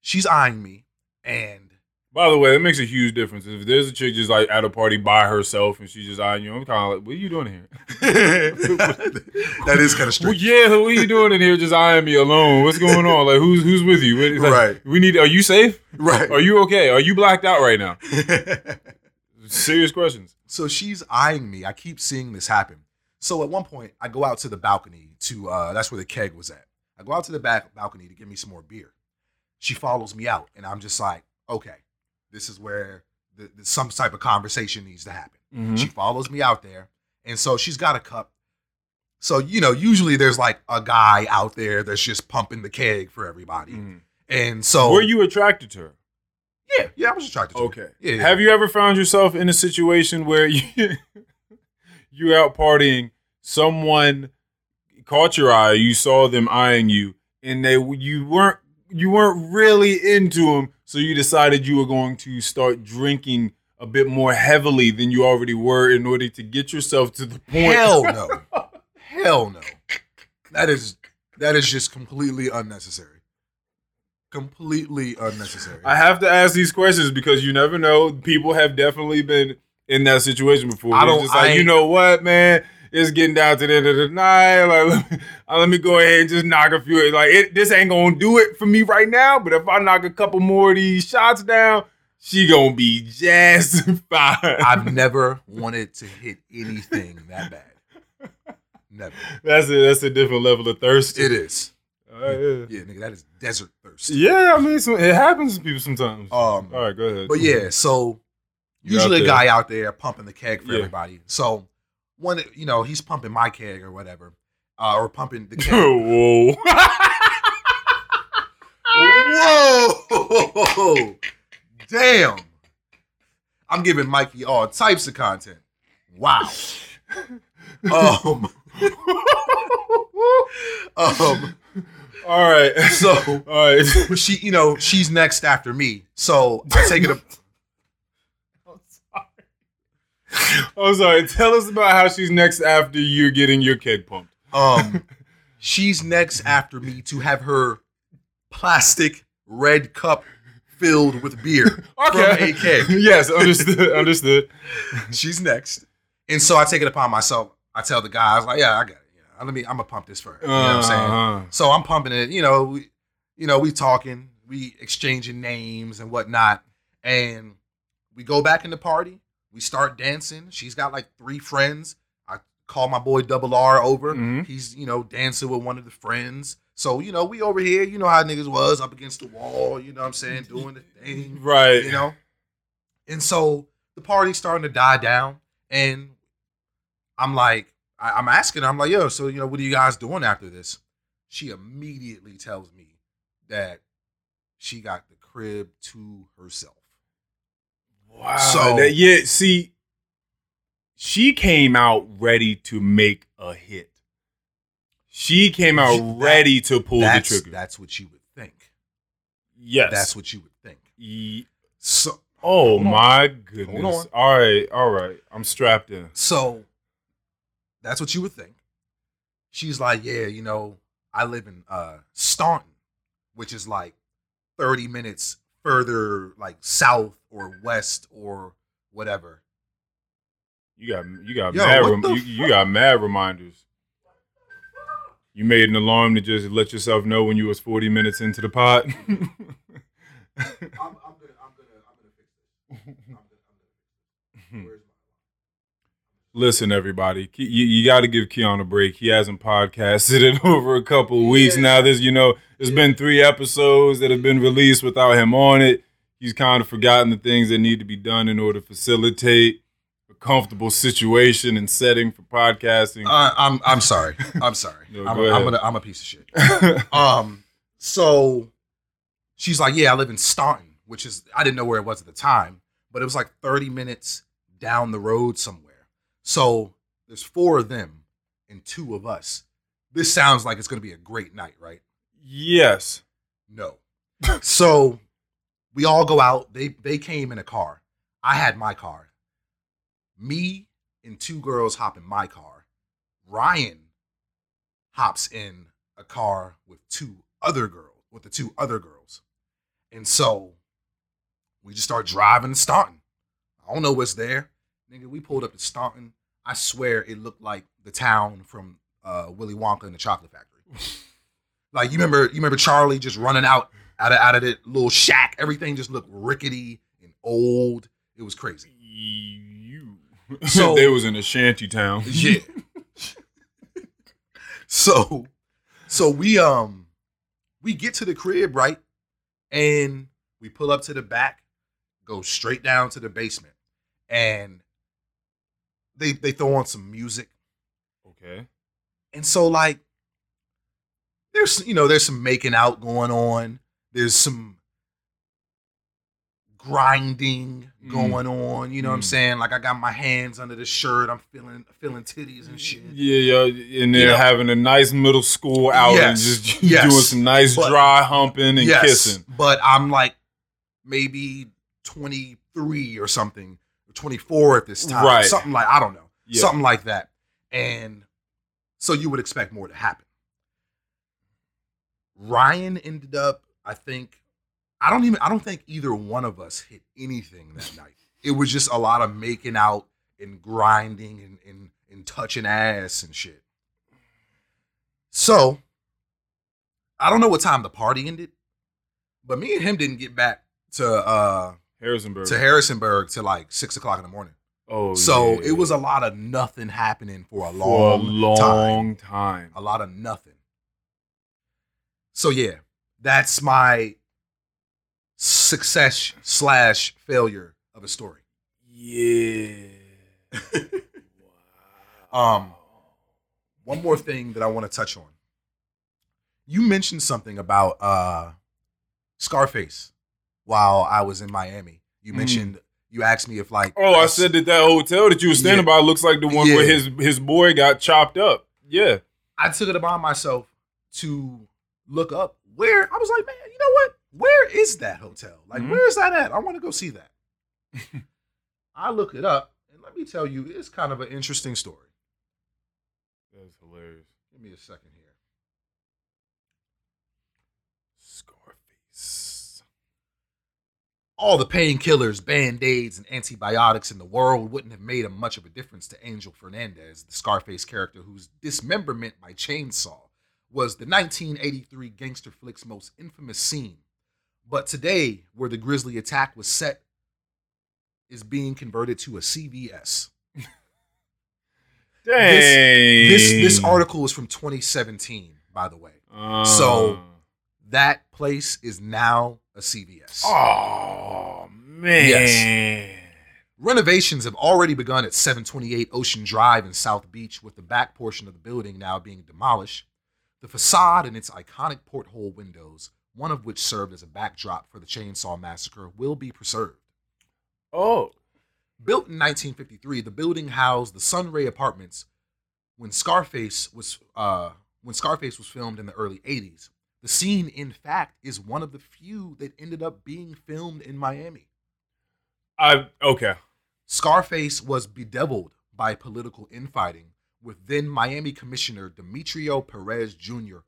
she's eyeing me, and By the way, it makes a huge difference. If there's a chick just like at a party by herself and she's just eyeing you, I'm kind of like, what are you doing here? that is kind of Well, strange. yeah, what are you doing in here just eyeing me alone? What's going on? Like, who's who's with you? Like, Right. We need. Are you safe? Right. Are you okay? Are you blacked out right now? Serious questions. so she's eyeing me. I keep seeing this happen. So at one point, I go out to the balcony to uh that's where the keg was at. I go out to the back balcony to get me some more beer. She follows me out, and I'm just like, okay, this is where the, the, some type of conversation needs to happen. Mm-hmm. She follows me out there, and so she's got a cup. So you know, usually there's like a guy out there that's just pumping the keg for everybody, Mhm. and so Were you attracted to her? yeah, yeah, I was attracted to her. Okay. Yeah, yeah. Have you ever found yourself in a situation where you you're out partying, someone caught your eye, you saw them eyeing you, and they you weren't you weren't really into them, so you decided you were going to start drinking a bit more heavily than you already were in order to get yourself to the point. Hell no. Hell no. That is that is just completely unnecessary. Completely unnecessary. I have to ask these questions because you never know. People have definitely been in that situation before. I don't- just like I you know what, man. It's getting down to the end of the night. Like, let me, uh, let me go ahead and just knock a few. Like, it, this ain't gonna do it for me right now. But if I knock a couple more of these shots down, she gonna be just fine. I've never wanted to hit anything that bad. Never. that's a that's a different level of thirst. It is. Uh, yeah. Yeah, nigga, that is desert thirst. yeah, I mean, it happens to people sometimes. Um All right, go ahead. but yeah, so You usually a guy out there pumping the keg for Yeah. everybody. So one you know, he's pumping my keg or whatever. Uh, or pumping the keg. Whoa. Whoa! Damn. I'm giving Mikey all types of content. Wow. Um, um, All right. so All right. she, you know, she's next after me. So I take it. up. I'm sorry. Tell us about how she's next after you're getting your keg pumped. Um, she's next after me to have her plastic red cup filled with beer from a keg. yes, understood. Understood. She's next. And so I take it upon myself. I tell the guys like, yeah, I got it. Yeah, let me, I'm gonna pump this for her. You know what I'm saying? Uh-huh. So I'm pumping it. You know, we, you know, we talking, we exchanging names and whatnot, and we go back in the party. We start dancing. She's got like three friends. I call my boy Double R over. Mhm. He's you know dancing with one of the friends. So you know we over here. You know how niggas was up against the wall. You know what I'm saying doing the thing Right. you know. And so the party's starting to die down, and I'm like, I, I'm asking her, I'm like, yo, so you know, what are you guys doing after this? She immediately tells me that she got the crib to herself. Wow. So- that, yeah, see, she came out ready to make a hit. She came out That- ready to pull the trigger. that's what you would think. yes. That's what you would think. So oh Hold on. my goodness. All right. All right. I'm strapped in. So that's what you would think. She's like, yeah, you know, I live in uh Staunton, which is like 30 minutes further like south or west or whatever. You got you got Yo, mad rem- you, you got mad reminders. You made an alarm to just let yourself know when you was 40 minutes into the pot. I'm, I'm gonna, I'm gonna, I'm gonna fix this. I'm gonna, I'm gonna fix this. Where's my Listen, everybody, you, you got to give Keon a break. He hasn't podcasted in over a couple of weeks Yeah. now. There's, you know, there's been three episodes that have been released without him on it. He's kind of forgotten the things that need to be done in order to facilitate a comfortable situation and setting for podcasting. Uh, I'm I'm sorry. I'm sorry. No, I'm, go I'm gonna I'm a piece of shit. Um, so she's like, yeah, I live in Staunton, which is I didn't know where it was at the time, but it was like 30 minutes down the road somewhere. So there's four of them and two of us. This sounds like it's gonna be a great night, right? yes. No. so we all go out. They they came in a car. I had my car. Me and two girls hop in my car. Ryan hops in a car with two other girls, with the two other girls. And so we just start driving to Staunton. I don't know what's there. Nigga, we pulled up to Staunton. I swear it looked like the town from uh, Willy Wonka and the Chocolate Factory. Like you remember, you remember Charlie just running out out of out of that little shack. Everything just looked rickety and old. It was crazy. You. So- they was in a shanty town. Yeah. so, so we um we get to the crib right, and we pull up to the back, go straight down to the basement, and they they throw on some music. Okay. And so like there's you know, there's some making out going on. There's some grinding Mm. going on. You know what I'm Mm. saying? Like I got my hands under the shirt. I'm feeling feeling titties and shit. Yeah, yeah, and they're know. having a nice middle school out Yes, just yes. doing some nice But- dry humping and yes, kissing. But I'm like maybe 23 or something, or 24 at this time. Right. Something like I don't know. Yeah. Something like that. And so you would expect more to happen. Ryan ended up, I think, I don't even I don't think either one of us hit anything that night. It was just a lot of making out and grinding and, and, and touching ass and shit. So I don't know what time the party ended, but me and him didn't get back to uh Harrisonburg. to Harrisonburg till like six o'clock in the morning. oh, So yeah. it was a lot of nothing happening for a for long, a long time. time. A lot of nothing. So yeah, that's my success slash failure of a story. Yeah. Um, one more thing that I want to touch on. You mentioned something about uh Scarface while I was in Miami. You Mm. mentioned you asked me if like Oh, I said that that hotel that you were standing by looks like the one where his his boy got chopped up. Yeah. I took it upon myself to look up where I was like, man, you know what? Where is that hotel? Like, Mhm. where is that at? I want to go see that. I look it up, and let me tell you, it's kind of an interesting story. That's hilarious. Give me a second here. Scarface. All the painkillers, band aids, and antibiotics in the world wouldn't have made a much of a difference to Angel Fernandez, the Scarface character whose dismemberment by chainsaw was the 1983 gangster flick's most infamous scene. But today, where the grisly attack was set, is being converted to a CVS. Dang. This this article is from 2017, by the way. Uh, so- That place is now a CVS. Oh man. Yes. Renovations have already begun at 728 Ocean Drive in South Beach, with the back portion of the building now being demolished. The facade and its iconic porthole windows, one of which served as a backdrop for the Chainsaw Massacre, will be preserved. Oh. Built in 1953, the building housed the Sunray Apartments. When Scarface was uh, when Scarface was filmed in the early 80s, the scene, in fact, is one of the few that ended up being filmed in Miami. I okay. Scarface was bedeviled by political infighting, with then Miami Commissioner Demetrio Perez Jr.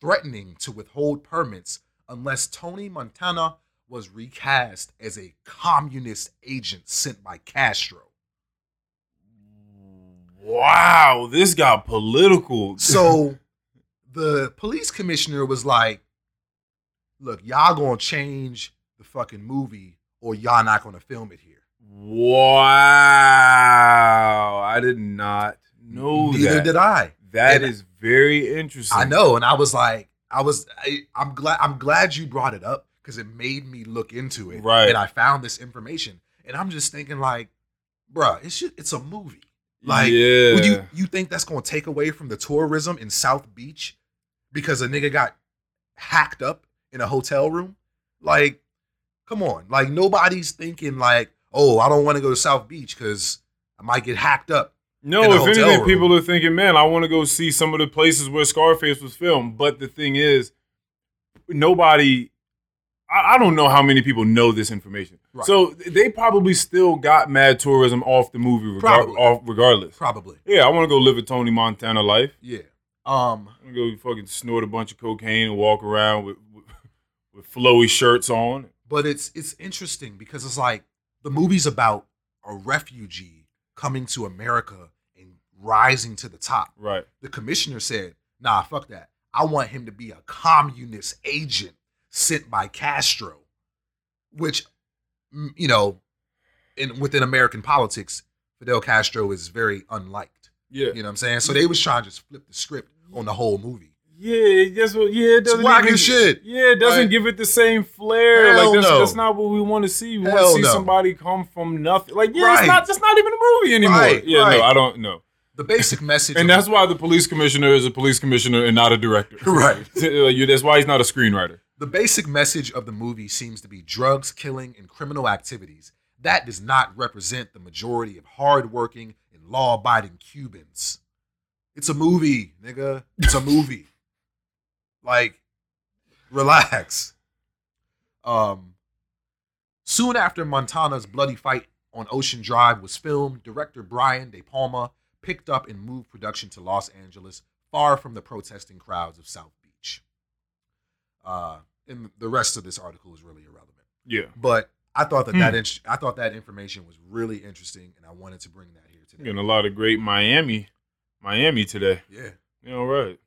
threatening to withhold permits unless Tony Montana was recast as a communist agent sent by Castro. Wow, this got political. So the police commissioner was like, look, y'all gonna change the the fucking movie or y'all not gonna film it here. Wow. I did not know Neither that. did I. That And- is very interesting. I know, and I was like, I was, I, I'm glad, I'm glad you brought it up because it made me look into it, Right. And I found this information, and I'm just thinking like, bruh, it's just, it's a movie. Like, yeah. Would you you think that's gonna take away from the tourism in South Beach because a nigga got hacked up in a hotel room? Like, come on. Like nobody's thinking like, oh, I don't want to go to South Beach because I might get hacked up. No, if anything, room. people are thinking, man, I want to go see some of the places where Scarface was filmed. But the thing is, nobody, I, I don't know how many people know this information. Right. So they probably still got mad tourism off the movie, regar- Probably. off regardless. Probably. Yeah, I want to go live a Tony Montana life. Yeah. Um, I want to go fucking snort a bunch of cocaine and walk around with, with, with flowy shirts on. but it's it's interesting because it's like the movie's about a refugee coming to America and rising to the top. Right. the commissioner said, "Nah, fuck that. I want him to be a communist agent sent by Castro," which, mm, you know, in within American politics, Fidel Castro is very unliked. Yeah. You know what I'm saying? So they was trying to just flip the script on the whole movie. Yeah, that's what. Yeah, it doesn't even, shit. Yeah, it doesn't Like- give it the same flair. Hell like that's, no. that's not what we want to see. We want to see no. somebody come from nothing. Like yeah, Right. it's not. That's not even a movie anymore. Right, yeah, right. no, I don't know. The basic message, And that's why the police commissioner is a police commissioner and not a director. right. That's why he's not a screenwriter. The basic message of the movie seems to be drugs, killing, and criminal activities. That does not represent the majority of hardworking and law abiding Cubans. It's a movie, nigga. It's a movie. Like, relax. Um, soon after Montana's bloody fight on Ocean Drive was filmed, director Brian De Palma picked up and moved production to Los Angeles, far from the protesting crowds of South Beach. Uh, and the rest of this article is really irrelevant. Yeah. But I thought that that Hmm. int- I thought that information was really interesting, and I wanted to bring that here today. Getting a lot of great Miami, Miami today. Yeah, You know, right.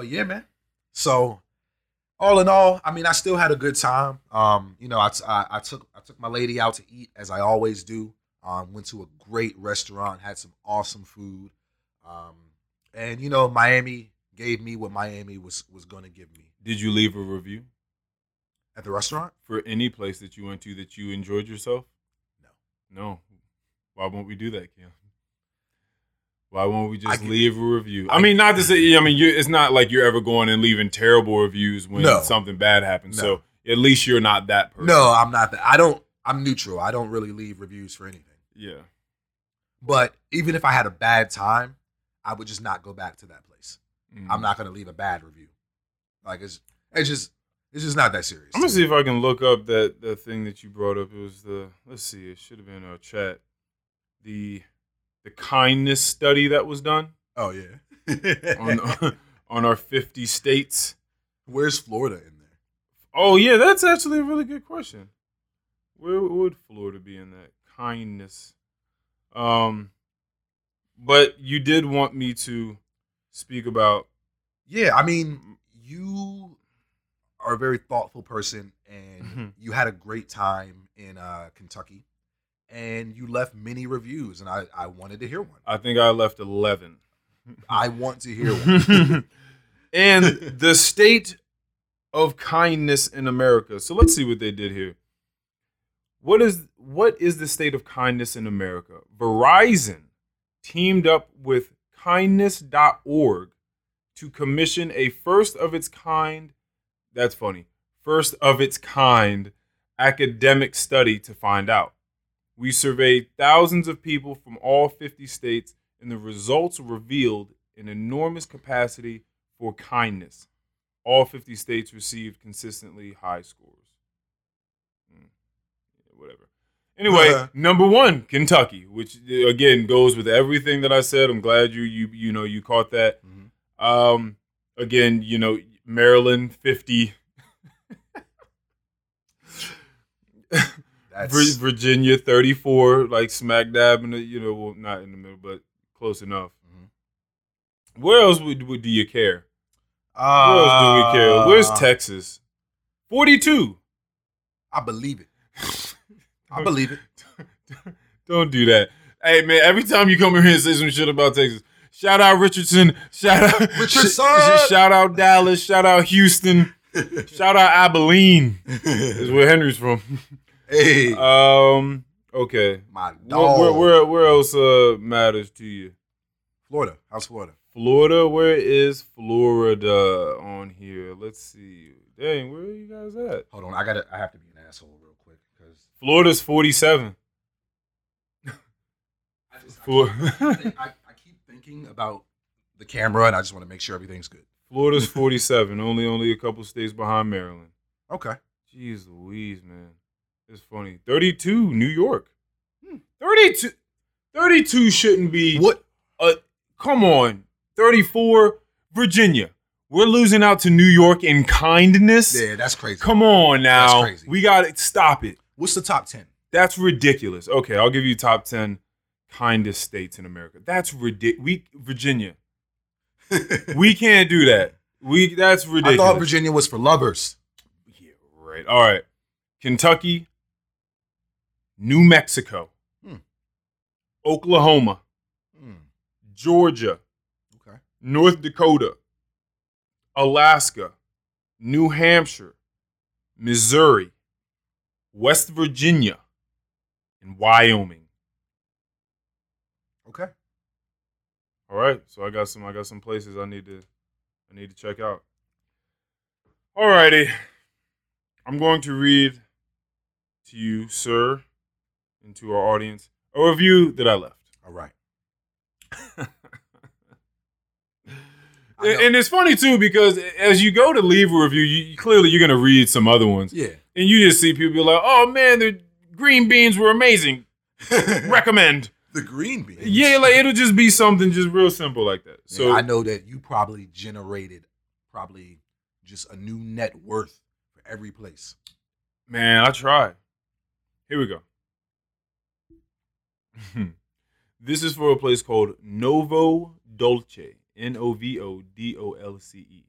But yeah, man. So, all in all, I mean, I still had a good time. Um, you know, I, I took I took my lady out to eat as I always do. Um, went to a great restaurant, had some awesome food. Um, and you know, Miami gave me what Miami was was going to give me Did you leave a review at the restaurant. for any place that you went to that you enjoyed yourself? No. No. Why won't we do that, Kim? Why won't we just get- leave a review? I, I- mean, not to say. I mean, you it's not like you're ever going and leaving terrible reviews when No. something bad happens. No. So at least you're not that person. No, I'm not that. I don't. I'm neutral. I don't really leave reviews for anything. Yeah. But even if I had a bad time, I would just not go back to that place. Mm. I'm not gonna leave a bad review. Like it's it's just it's just not that serious. I'm gonna see if I can look up that that thing that you brought up. It was the let's see. It should have been a chat. The the kindness study that was done Oh yeah. on on our 50 states. Where's Florida in there? Oh yeah, that's actually a really good question. Where would Florida be in that kindness? Um, but you did want me to speak about. Yeah, I mean, you are a very thoughtful person, and Mhm. you had a great time in uh, Kentucky, and you left many reviews, and I I wanted to hear one. I think I left 11. I want to hear one. and the state of kindness in America. So let's see what they did here. What is what is the state of kindness in America? Verizon teamed up with kindness.org to commission a first of its kind that's funny. First of its kind academic study to find out. We surveyed thousands of people from all 50 states and the results revealed an enormous capacity for kindness. All 50 states received consistently high scores. Yeah, whatever. Anyway, Uh-huh. number one, Kentucky, which uh, again goes with everything that I said. I'm glad you you you know you caught that. Mhm. Um, again, you know Maryland 50, That's Virginia 34, like smack dab in the you know well not in the middle, but close enough. Mhm. Where else would, would do you care? Uh, Where else do we care? Where's Texas? 42. I believe it. I believe it. Don't do that. Hey man, every time you come in here and say some shit about Texas, shout out Richardson, shout out Richardson, sh- shout out Dallas, shout out Houston, shout out Abilene. is where Henry's from. Hey. Um. Okay. My dog. Where, where, where else uh, matters to you? Florida. How's Florida? Florida. Where is Florida on here? Let's see. Dang, where are you guys at? Hold on. I gotta. I have to be an asshole real quick because Florida's forty-seven. I, just, I, keep, I, I keep thinking about the camera, and I just want to make sure everything's good. Florida's forty-seven. only, only a couple states behind Maryland. Okay. Jeez Louise, man. It's funny. 32, New York. Hmm. 32. 32 shouldn't be. What? Uh, come on. 34, Virginia. We're losing out to New York in kindness. Yeah, that's crazy. Come on now. That's crazy. We got to stop it. What's the top 10? That's ridiculous. Okay, I'll give you top 10 kindest states in America. That's ridiculous. We Virginia. we can't do that. We that's ridiculous. I thought Virginia was for lovers. Yeah, right. All right. Kentucky, New Mexico, hmm. Oklahoma, hmm. Georgia, okay. North Dakota, Alaska, New Hampshire, Missouri, West Virginia, and Wyoming. Okay. All right. So I got some I got some places I need to I need to check out. All righty. I'm going to read to you, sir, and to our audience a review that I left. All right. and it's funny too because as you go to leave a review, you, clearly you're gonna read some other ones. Yeah. And you just see people be like, "Oh man, the green beans were amazing. Recommend." The green beans. Yeah, like it'll just be something just real simple like that. So yeah, I know that you probably generated probably just a new net worth for every place. Man, I tried. Here we go. this is for a place called Novo Dolce. N O V O D O L C E.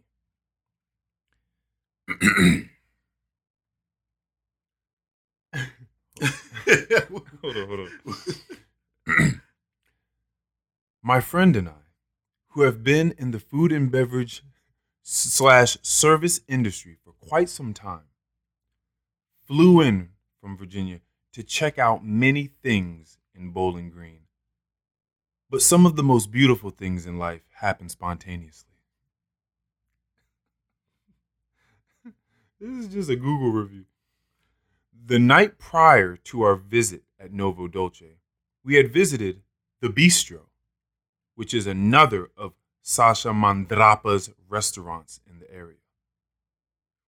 hold on, hold on. My friend and I, who have been in the food and beverage slash service industry for quite some time, flew in from Virginia to check out many things in Bowling Green. But some of the most beautiful things in life happen spontaneously. this is just a Google review. The night prior to our visit at Novo Dolce, we had visited the Bistro, which is another of Sasha Mandrapa's restaurants in the area.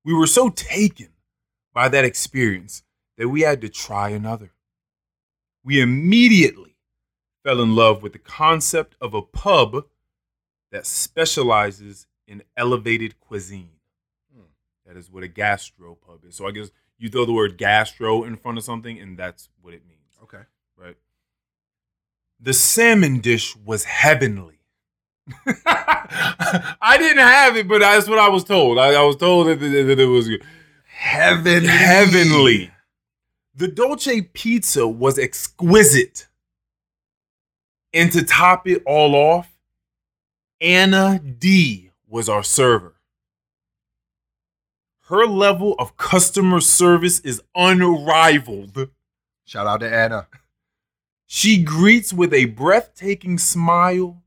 We were so taken by that experience that we had to try another. We immediately fell in love with the concept of a pub that specializes in elevated cuisine. Hmm. That is what a gastro pub is. So I guess you throw the word gastro in front of something, and that's what it means. Okay. Right. The salmon dish was heavenly. I didn't have it, but that's what I was told. I, I was told that, that, that it was heavenly. Heavenly. The Dolce pizza was exquisite. And to top it all off, Anna D was our server. Her level of customer service is unrivaled. Shout out to Anna. She greets with a breathtaking smile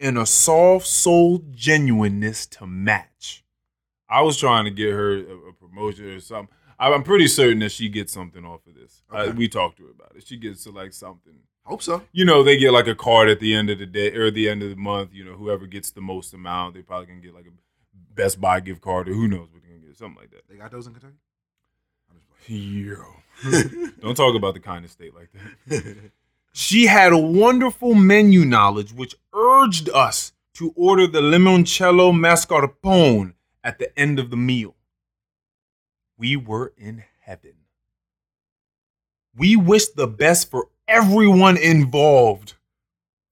and a soft souled genuineness to match. I was trying to get her a, a promotion or something. I'm pretty certain that she gets something off of this. Okay. we talked to her about it. She gets to like something. Hope so. You know, they get like a card at the end of the day or the end of the month. You know, whoever gets the most amount, they probably can get like a Best Buy gift card or who knows what they're gonna get, something like that. They got those in Kentucky. I'm just like, yo, don't talk about the kind of state like that. she had a wonderful menu knowledge, which urged us to order the limoncello mascarpone at the end of the meal we were in heaven. We wish the best for everyone involved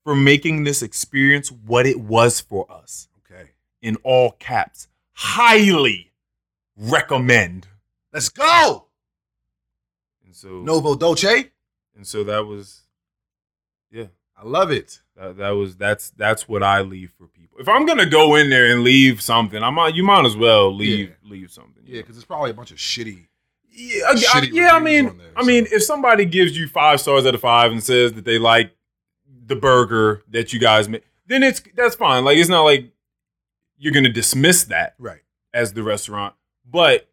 for making this experience what it was for us. Okay. in all caps. Highly recommend. Let's go. And so Novo Dolce. and so that was yeah. I love it. That, that was that's that's what I leave for people. If I'm gonna go in there and leave something, I might you might as well leave leave something. Yeah, because it's probably a bunch of shitty. Yeah, I- I- shitty yeah. I mean, there, I mean, if somebody gives you five stars out of five and says that they like the burger that you guys made, then it's that's fine. Like it's not like you're gonna dismiss that Right. as the restaurant. But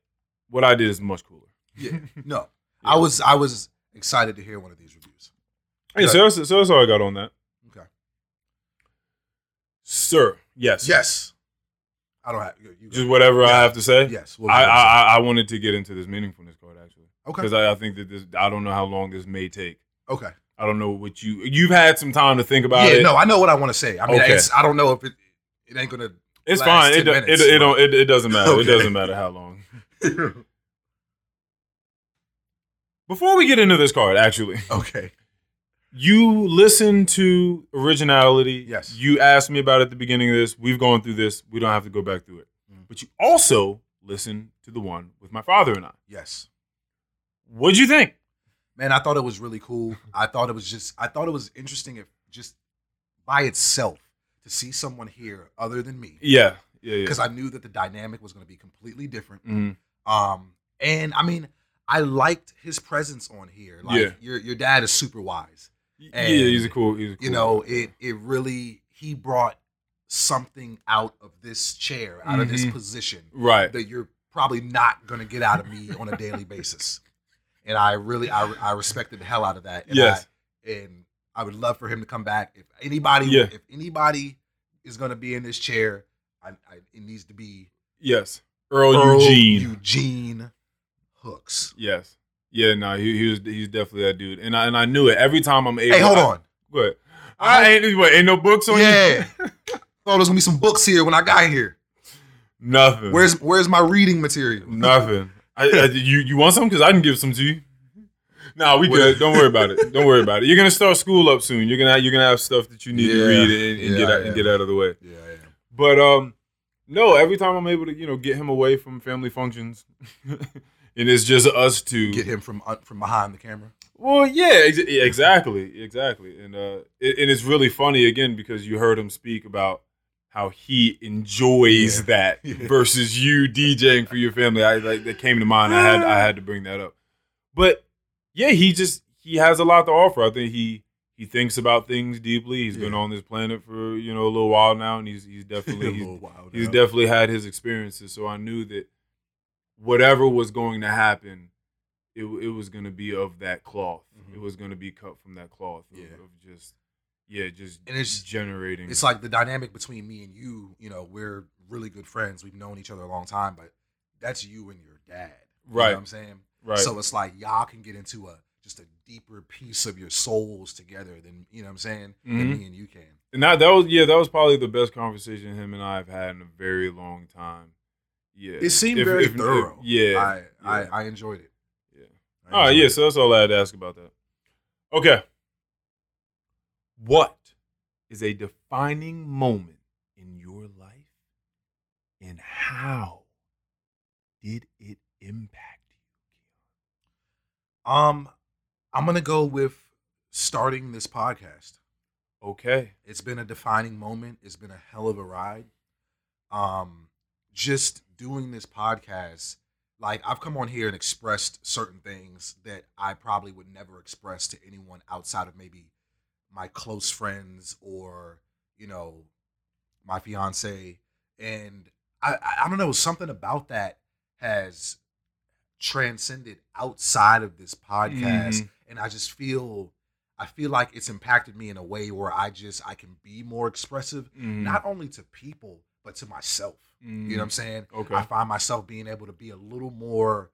what I did is much cooler. Yeah. No. I was I was excited to hear one of these reviews. Hey, so that's, so that's all I got on that. Sir. Yes. Yes. I don't have you. you Just whatever I have to say. Yes. Well, I, I I- I wanted to get into this meaningfulness card actually okay. because I, I think that this I don't know how long this may take. Okay. I don't know what you you've had some time to think about it. yeah. it. No, I know what I want to say. I mean, Okay. it's, I don't know if it it ain't gonna. It's fine. It, 10 do- it, minutes, it, but- don't it, it doesn't matter. It doesn't matter how long. Before we get into this card, actually, okay. You listen to originality. Yes. You asked me about it at the beginning of this. We've gone through this. We don't have to go back through it. Mhm. But you also listen to the one with my father and I. Yes. What'd you think? Man, I thought it was really cool. I thought it was just. I thought it was interesting if just by itself to see someone here other than me Yeah. Yeah. Yeah. because I knew that the dynamic was going to be completely different. Mhm. Um, and I mean, I liked his presence on here. Like Yeah. your your dad is super wise. Yeah. He's a cool. He's a cool. You know, it it really he brought something out of this chair, out of this Mhm. position Right. that you're probably not going to get out of me on a daily basis. And I really I, I respected the hell out of that. And Yes. I, and I would love for him to come back. If anybody Yeah. if anybody is going to be in this chair, I, I, it needs to be Yes. Earl, Earl Eugene. Eugene Hooks. Yes. Yeah, no, he, he was he's definitely that dude. And I and I knew it. Every time I'm able Hey, hold I- on. Go ahead. I ain't what, ain't no books on Yeah. you? Thought there was gonna be some books here when I got here. Nothing. Where's Where's my reading material? nothing? I, I, you you want some? Because I can give some to you. Nah, we good. Don't worry about it. Don't worry about it. You're gonna start school up soon. You're gonna you're gonna have stuff that you need to read and, and Yeah, get out, and get out of the way. Yeah, yeah. But um, no. Every time I'm able to you know get him away from family functions, and it's just us to Get him from uh, from behind the camera. Well, yeah, ex- exactly, exactly, and uh, it, and it's really funny again because you heard him speak about how he enjoys Yeah. that Yeah. versus you DJing for your family. I like that came to mind. I had I had to bring that up, but yeah, he just he has a lot to offer. I think he he thinks about things deeply. He's been on this planet for you know a little while now, and he's he's definitely he's, he's definitely had his experiences. So I knew that whatever was going to happen, it it was going to be of that cloth. Mhm. It was going to be cut from that cloth of, Yeah. of just yeah, just And it's- generating. It's like the dynamic between me and you. You know, we're really good friends. We've known each other a long time, but that's you and your dad. You know Right. what I'm saying? right. So it's like y'all can get into a just a deeper piece of your souls together than you know what I'm saying Mhm. than me and you can. and that that was yeah, that was probably the best conversation him and I have had in a very long time. Yeah, It seemed If- very if- if- thorough. yeah, I, yeah. I I enjoyed it. Yeah. I All right, enjoyed yeah. it. So that's all I had to ask about that. Okay. What is a defining moment in your life, and how did it impact you? Um, I'm gonna go with starting this podcast. Okay. It's been a defining moment. It's been a hell of a ride. Um, just doing this podcast, like I've come on here and expressed certain things that I probably would never express to anyone outside of maybe my close friends or you know my fiance. And I, I, don't know something about that has transcended outside of this podcast, Mhm. and I just feel. I feel like it's impacted me in a way where I just I can be more expressive, Mm, not only to people but to myself. You know what I'm saying? Okay. I find myself being able to be a little more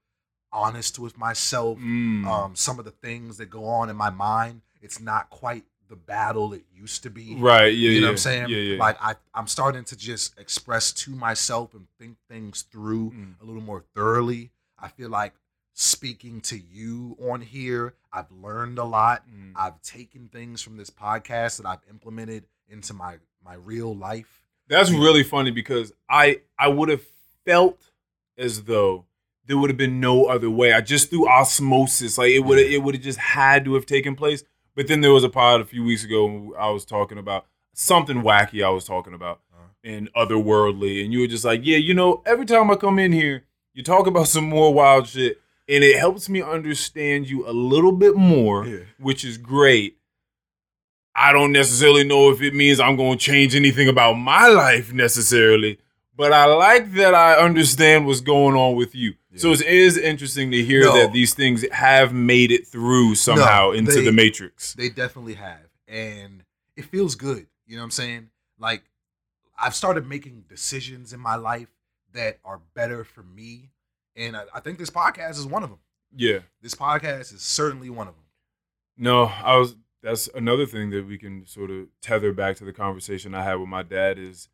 honest with myself. Mm. Um, some of the things that go on in my mind, it's not quite the battle it used to be. right. Yeah. you know yeah, what I'm saying? Yeah. Yeah. Like I, I'm starting to just express to myself and think things through Mm. a little more thoroughly. I feel like speaking to you on here, I've learned a lot. Mm. I've taken things from this podcast that I've implemented into my my real life. That's really funny because I I would have felt as though there would have been no other way. I just through osmosis, like it would it would have just had to have taken place. But then there was a pod a few weeks ago I was talking about something wacky. I was talking about uh-huh. and otherworldly, and you were just like, yeah, you know, every time I come in here, you talk about some more wild shit, and it helps me understand you a little bit more, yeah. which is great. I don't necessarily know if it means I'm going to change anything about my life necessarily, but I like that I understand what's going on with you. Yeah. So it is interesting to hear no. that these things have made it through somehow no, into they, the matrix. They definitely have. And it feels good. You know what I'm saying? Like I've started making decisions in my life that are better for me. And I, I think this podcast is one of them. Yeah. This podcast is certainly one of them. No, I was that's another thing that we can sort of tether back to the conversation I had with my dad is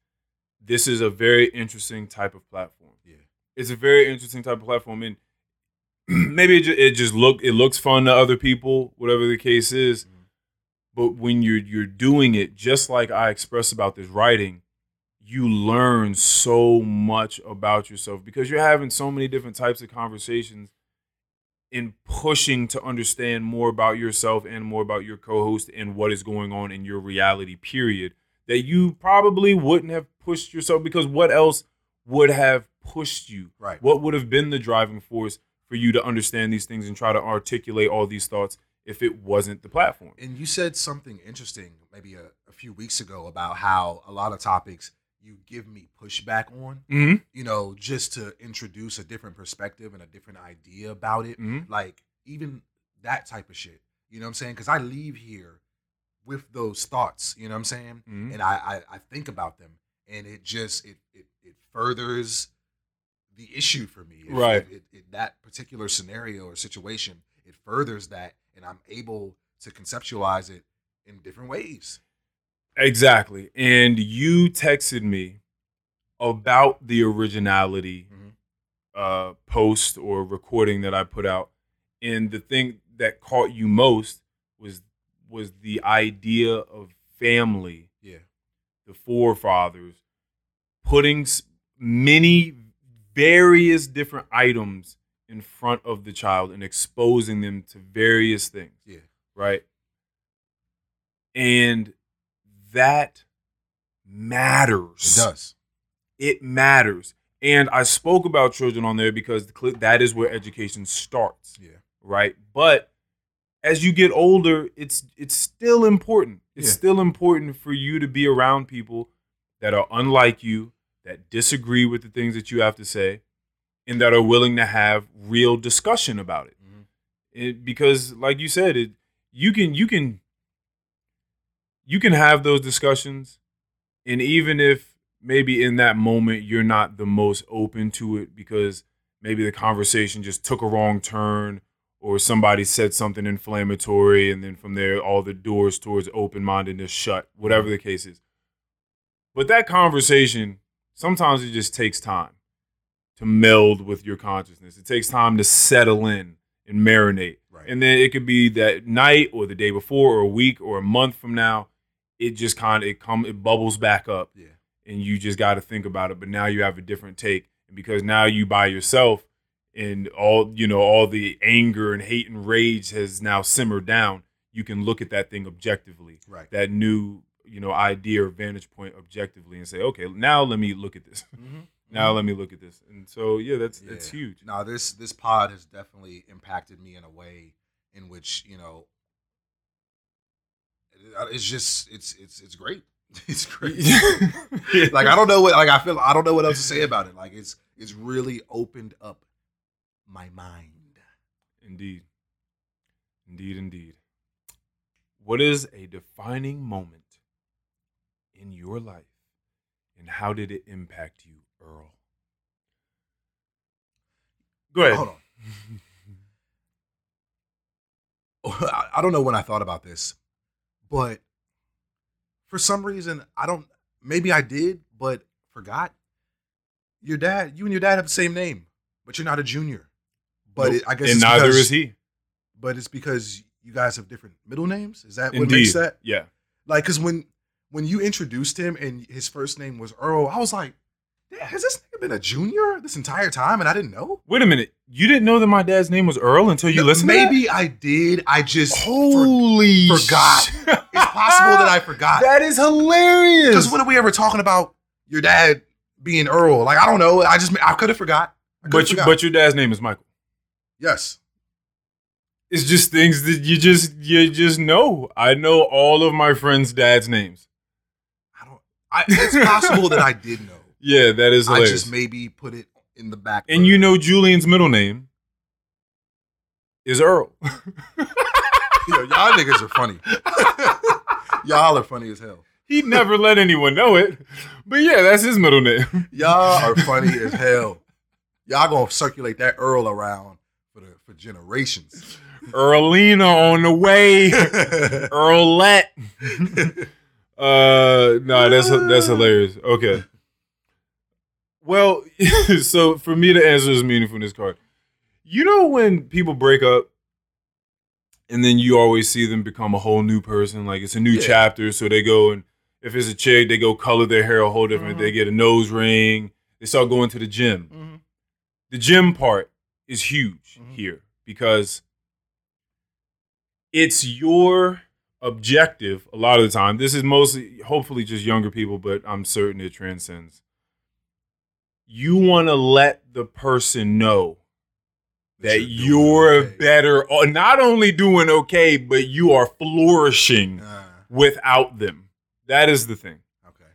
this is a very interesting type of platform. Yeah. It's a very interesting type of platform and maybe it just, it just look it looks fun to other people, whatever the case is. Mm-hmm. But when you're you're doing it just like I expressed about this writing, you learn so much about yourself because you're having so many different types of conversations in pushing to understand more about yourself and more about your co-host and what is going on in your reality period that you probably wouldn't have pushed yourself because what else would have pushed you? Right. What would have been the driving force for you to understand these things and try to articulate all these thoughts if it wasn't the platform? And you said something interesting maybe a, a few weeks ago about how a lot of topics you give me pushback on, mm-hmm. you know, just to introduce a different perspective and a different idea about it. Mm-hmm. Like even that type of shit. You know what I'm saying? Because I leave here with those thoughts. You know what I'm saying? Mm-hmm. And I, I, I think about them, and it just it it, it furthers the issue for me. right. It, it, that particular scenario or situation, it furthers that, and I'm able to conceptualize it in different ways. Exactly. And you texted me about the originality mm-hmm. uh, post or recording that I put out. And the thing that caught you most was was the idea of family. Yeah. The forefathers putting many various different items in front of the child and exposing them to various things. Yeah. Right? And that matters. It does. It matters. And I spoke about children on there because that is where education starts. Yeah. Right. But as you get older, it's it's still important. It's yeah. still important for you to be around people that are unlike you, that disagree with the things that you have to say, and that are willing to have real discussion about it. Mm-hmm. it because, like you said, it you can you can you can have those discussions and even if maybe in that moment you're not the most open to it because maybe the conversation just took a wrong turn or somebody said something inflammatory and then from there all the doors towards open-mindedness shut whatever the case is. But that conversation sometimes it just takes time to meld with your consciousness. It takes time to settle in and marinate. Right. and then it could be that night or the day before or a week or a month from now it just kind of it come it bubbles back up. Yeah. And you just got to think about it. But now you have a different take, and because now you by yourself, and all you know, all the anger and hate and rage has now simmered down. You can look at that thing objectively, right? That new you know idea or vantage point objectively, and say, okay, now let me look at this. Mm-hmm. now mm-hmm. let me look at this. And so yeah, that's yeah. that's huge. Now this this pod has definitely impacted me in a way in which you know it's just it's it's it's great. It's great. like I don't know what like I feel I don't know what else to say about it. Like it's it's really opened up my mind. Indeed. Indeed, indeed. What is a defining moment in your life and how did it impact you, Earl? Go ahead. Hold on. I don't know when I thought about this, but for some reason, I don't. Maybe I did, but forgot. Your dad, you and your dad have the same name, but you're not a junior. But nope. it, I guess, and neither because, is he. But it's because you guys have different middle names. Is that Indeed. what makes that? Yeah. Like, cause when when you introduced him and his first name was Earl, I was like, "Damn, has this nigga been a junior this entire time and I didn't know? Wait a minute. You didn't know that my dad's name was Earl until you No, listened Maybe I did. I just to for- Holy forgot. sh- it's possible that I forgot. That is hilarious. Because when are we ever talking about your dad being Earl? Like I don't know. I just I could have forgot. But you, forgot. but your dad's name is Michael. yes, It's just things that you just you just know. I know all of my friends' dads' names. I don't. I, it's possible that I did know. Yeah, that is I hilarious. just maybe put it in the back. and you know Julian's middle name is Earl. Yo, y'all niggas are funny. y'all are funny as hell. he never let anyone know it. But yeah, that's his middle name. Y'all are funny as hell. Y'all gonna circulate that Earl around for the for generations. Earlina on the way. Earlette. Uh no, that's that's hilarious. Okay. Well, so for me to answer this meaningfulness card, you know when people break up and then you always see them become a whole new person, like it's a new Yeah. chapter. So they go and if it's a chick, they go color their hair a whole different. Mhm. They get a nose ring. They start going to the gym. The gym part is huge Mhm. here because it's your objective a lot of the time. This is mostly, hopefully, just younger people, but I'm certain it transcends. You want to let the person know that you're you're okay. better, not only doing okay, but you are flourishing Ah, without them. That is the thing. okay.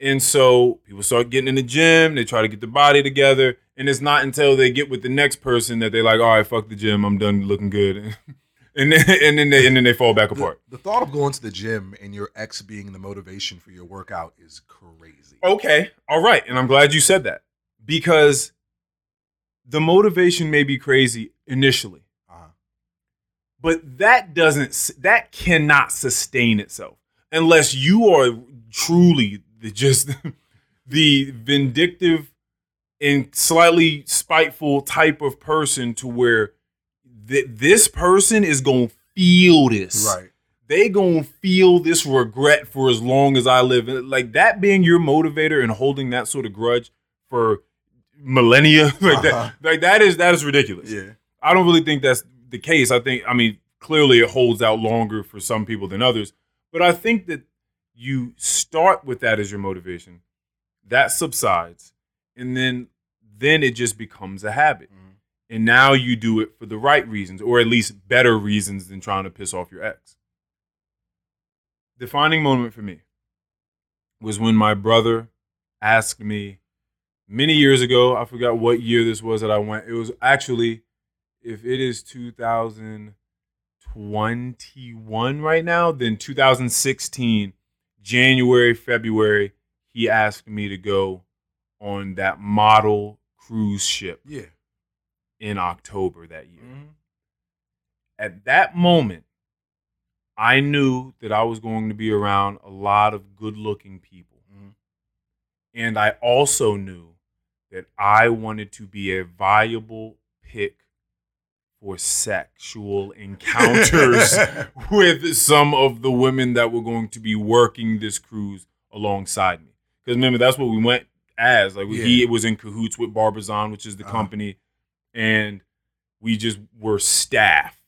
And so people start getting in the gym, they try to get the body together, and it's not until they get with the next person that they're like, all right, fuck the gym, I'm done looking good. and then and then they and then they fall back The, apart. the thought of going to the gym and your ex being the motivation for your workout is crazy. Okay. All right. And I'm glad you said that. Because the motivation may be crazy initially, Uh-huh. but that doesn't that cannot sustain itself unless you are truly the just the vindictive and slightly spiteful type of person to where th- this person is going to feel this Right. They gonna feel this regret for as long as I live. Like that being your motivator and holding that sort of grudge for millennia, like Uh-huh. that, like that is that is ridiculous. Yeah. I don't really think that's the case. I think, I mean, clearly it holds out longer for some people than others, but I think that you start with that as your motivation, that subsides, and then then it just becomes a habit. Mhm. And now you do it for the right reasons, or at least better reasons than trying to piss off your ex. Defining moment for me was when my brother asked me many years ago. I forgot what year this was that I went. It was actually, if it is 2021 right now, then 2016, January, February, he asked me to go on that model cruise ship Yeah. in October that year. Mhm. At that moment, I knew that I was going to be around a lot of good looking people. Mhm. And I also knew that I wanted to be a viable pick for sexual encounters with some of the women that were going to be working this cruise alongside me. Because remember, that's what we went as. Like he Yeah. was in cahoots with Barbizon, which is the Uh-huh. company, and we just were staff.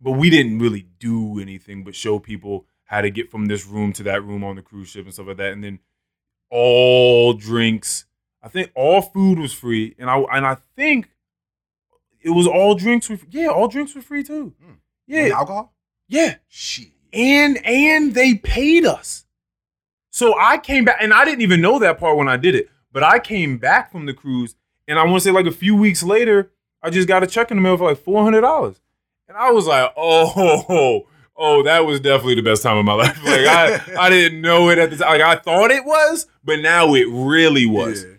But we didn't really do anything but show people how to get from this room to that room on the cruise ship and stuff like that. And then all drinks. I think all food was free, and I and I think it was all drinks were yeah, all drinks were free too. Mm. Yeah, And alcohol? yeah, Shit. and and they paid us. So I came back, and I didn't even know that part when I did it. But I came back from the cruise, and I want to say like a few weeks later, I just got a check in the mail for like four hundred dollars, and I was like, oh, oh, that was definitely the best time of my life. Like I, I didn't know it at the time. Like I thought it was, but now it really was. Yeah.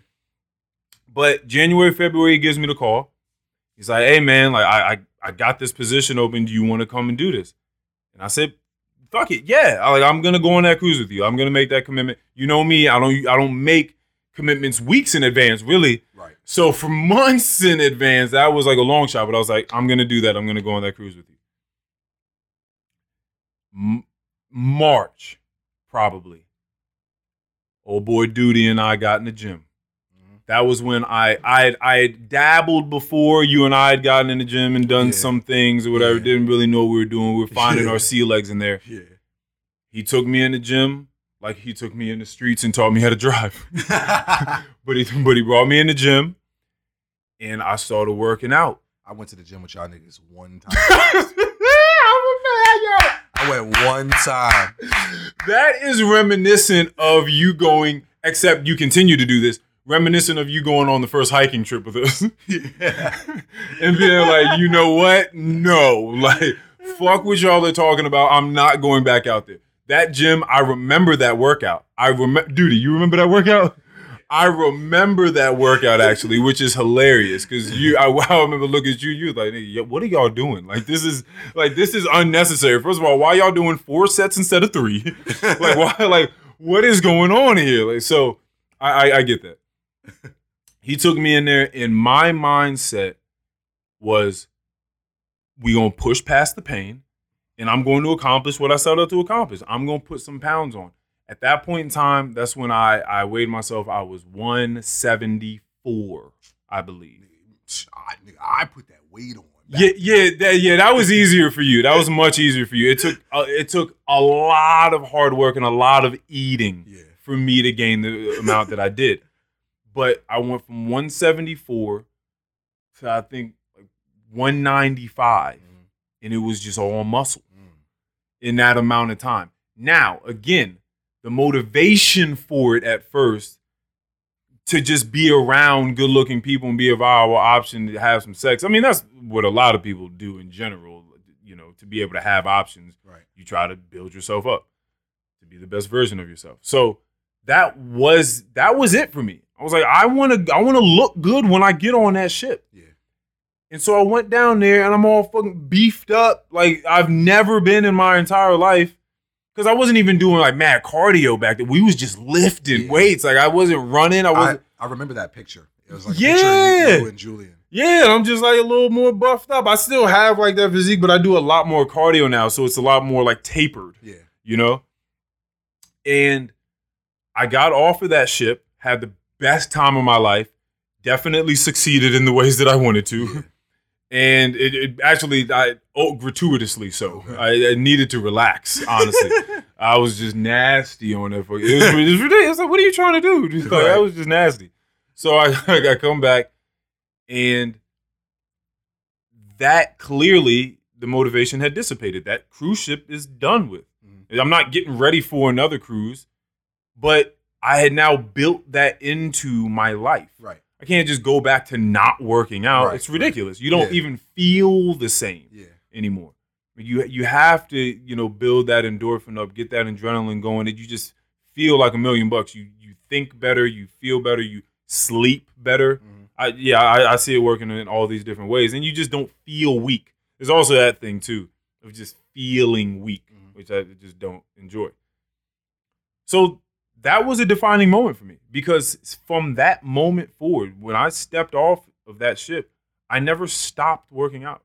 But January, February, he gives me the call. He's like, "Hey man, like I I, I got this position open. Do you want to come and do this?" And I said, "Fuck it, yeah. I, like I'm gonna go on that cruise with you. I'm gonna make that commitment. You know me. I don't I don't make commitments weeks in advance, really. So for months in advance, that was like a long shot. But I was like, I'm gonna do that. I'm gonna go on that cruise with you. M- March, probably. Old boy Duty and I got in the gym. Mhm. That was when I I had, I had dabbled before you and I had gotten in the gym and done Yeah. some things or whatever. Yeah. Didn't really know what we were doing. We were finding Yeah. our sea legs in there. Yeah. He took me in the gym like he took me in the streets and taught me how to drive. but he but he brought me in the gym, and I started working out. I went to the gym with y'all niggas one time. I went one time. that is reminiscent of you going, except you continue to do this, reminiscent of you going on the first hiking trip with us. yeah. and being like, you know what? No. Like, fuck what y'all are talking about. I'm not going back out there. That gym, I remember that workout. I remember, dude, you remember that workout? I remember that workout actually, which is hilarious because you. I, I remember looking at you. You like, "Nigga, yo, what are y'all doing? Like this is like this is unnecessary. First of all, why y'all doing four sets instead of three? like why? Like what is going on here? Like so, I, I I get that. He took me in there, and my mindset was, we gonna push past the pain, and I'm going to accomplish what I set out to accomplish. I'm gonna put some pounds on. At that point in time, that's when I I weighed myself. I was 174, I believe. I, I put that weight on. Yeah, yeah, that, yeah. That was easier for you. That was much easier for you. It took uh, it took a lot of hard work and a lot of eating Yeah. for me to gain the amount that I did. But I went from 174 to I think like 195, Mm, and it was just all muscle mm. in that amount of time. Now, again, the motivation for it at first to just be around good looking people and be a viable option to have some sex. I mean, that's what a lot of people do in general, you know, to be able to have options. Right. You try to build yourself up to be the best version of yourself. So that was that was it for me. I was like, I want to I want to look good when I get on that ship. Yeah. And so I went down there and I'm all fucking beefed up like I've never been in my entire life. Cause I wasn't even doing like mad cardio back then. We was just lifting Yeah. weights. Like I wasn't running. I I, wasn't. I remember that picture. It was like Yeah. a picture of you, you and Julian. yeah, I'm just like a little more buffed up. I still have like that physique, but I do a lot more cardio now, so it's a lot more like tapered. Yeah. you know? And I got off of that ship, had the best time of my life, definitely succeeded in the ways that I wanted to. And it, it actually, I oh, gratuitously so. I, I needed to relax, honestly. I was just nasty on that. It was, it was ridiculous. Like, what are you trying to do? Just like, I was just nasty. So I, I come back, and that clearly the motivation had dissipated. That cruise ship is done with. Mhm. I'm not getting ready for another cruise, but I had now built that into my life. Right. I can't just go back to not working out. Right, it's ridiculous. You don't Yeah. even feel the same Yeah. anymore. You you have to you know build that endorphin up, get that adrenaline going, and you just feel like a million bucks. You you think better, you feel better, you sleep better. Mhm. I yeah, I, I see it working in all these different ways, and you just don't feel weak. There's also that thing too of just feeling weak, Mhm. which I just don't enjoy. So that was a defining moment for me because from that moment forward, when I stepped off of that ship, I never stopped working out.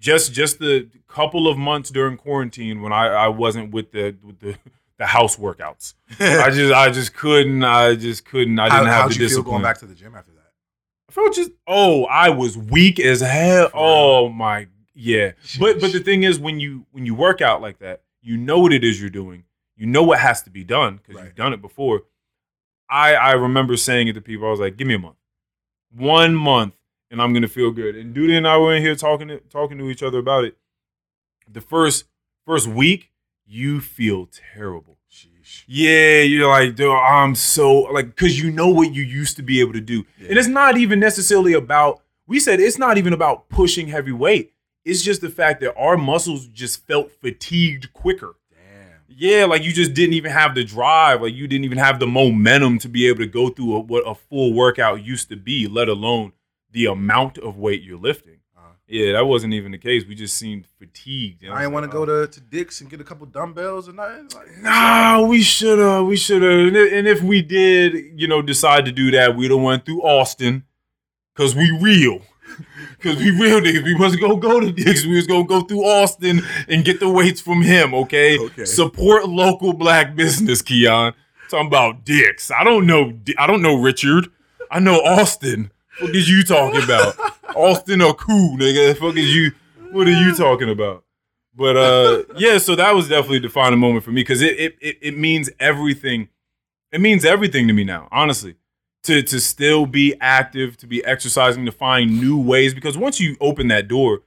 Just just the couple of months during quarantine when I, I wasn't with the with the, the house workouts. I just I just couldn't I just couldn't I didn't have how'd the you feel discipline. going back to the gym after that? I felt just oh, I was weak as hell. Oh my yeah. But but the thing is when you when you work out like that, you know what it is you're doing. You know what has to be done because Right. you've done it before. I I remember saying it to people. I was like, give me a month. One month and I'm gonna feel good. And Duty and I were in here talking to, talking to each other about it. The first first week, you feel terrible. Sheesh. Yeah, you're like, dude, I'm so like, cause you know what you used to be able to do, Yeah. and it's not even necessarily about. We said it's not even about pushing heavy weight. It's just the fact that our muscles just felt fatigued quicker. Yeah, like you just didn't even have the drive, like you didn't even have the momentum to be able to go through a, what a full workout used to be, let alone the amount of weight you're lifting. Uh-huh. Yeah, that wasn't even the case. We just seemed fatigued. And I didn't want to go to, to Dick's and get a couple dumbbells and nothing. Like, Nah, we should have. We should have. And if- we did, you know, decide to do that, we'd have went through Austin, cause we real. Cause we real niggas, we wasn't gonna go to Dick's. We was gonna go through Austin and get the weights from him. Okay, Okay. support local black business, Keon. Talking about Dick's. I don't know. I don't know Richard. I know Austin. What is you talking about? Austin or cool, nigga? The fuck is you? What are you talking about? But uh, yeah. So that was definitely a defining moment for me because it, it it it means everything. It means everything to me now, honestly to to still be active, to be exercising, to find new ways. Because once you open that door,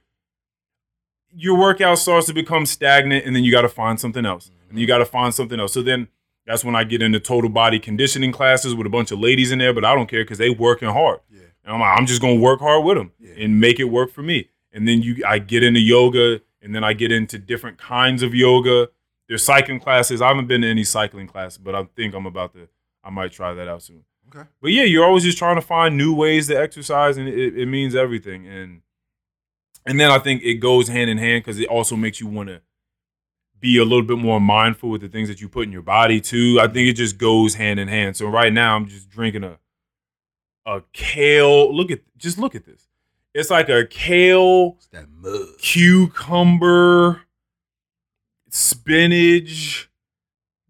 your workout starts to become stagnant, and then you got to find something else, and you got to find something else. So then that's when I get into total body conditioning classes with a bunch of ladies in there, but I don't care because they working hard. Yeah. And I'm like, I'm just gonna work hard with them Yeah. and make it work for me. And then you, I get into yoga, and then I get into different kinds of yoga. There's cycling classes. I haven't been to any cycling class, but I think I'm about to. I might try that out soon. Okay. But yeah, you're always just trying to find new ways to exercise, and it, it means everything. And and then I think it goes hand in hand because it also makes you want to be a little bit more mindful with the things that you put in your body too. I think it just goes hand in hand. So right now, I'm just drinking a a kale. Look at just look at this. It's like a kale It's that mud. cucumber, spinach.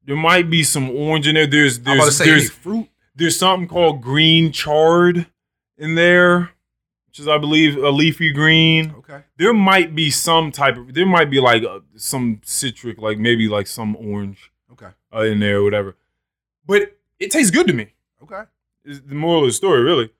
There might be some orange in there. There's I'm about to there's there's fruit. There's something called green chard in there, which is I believe a leafy green. Okay. There might be some type of there might be like uh, some citric, like maybe like some orange Okay. uh, in there or whatever. But it tastes good to me. Okay. Is the moral of the story, really.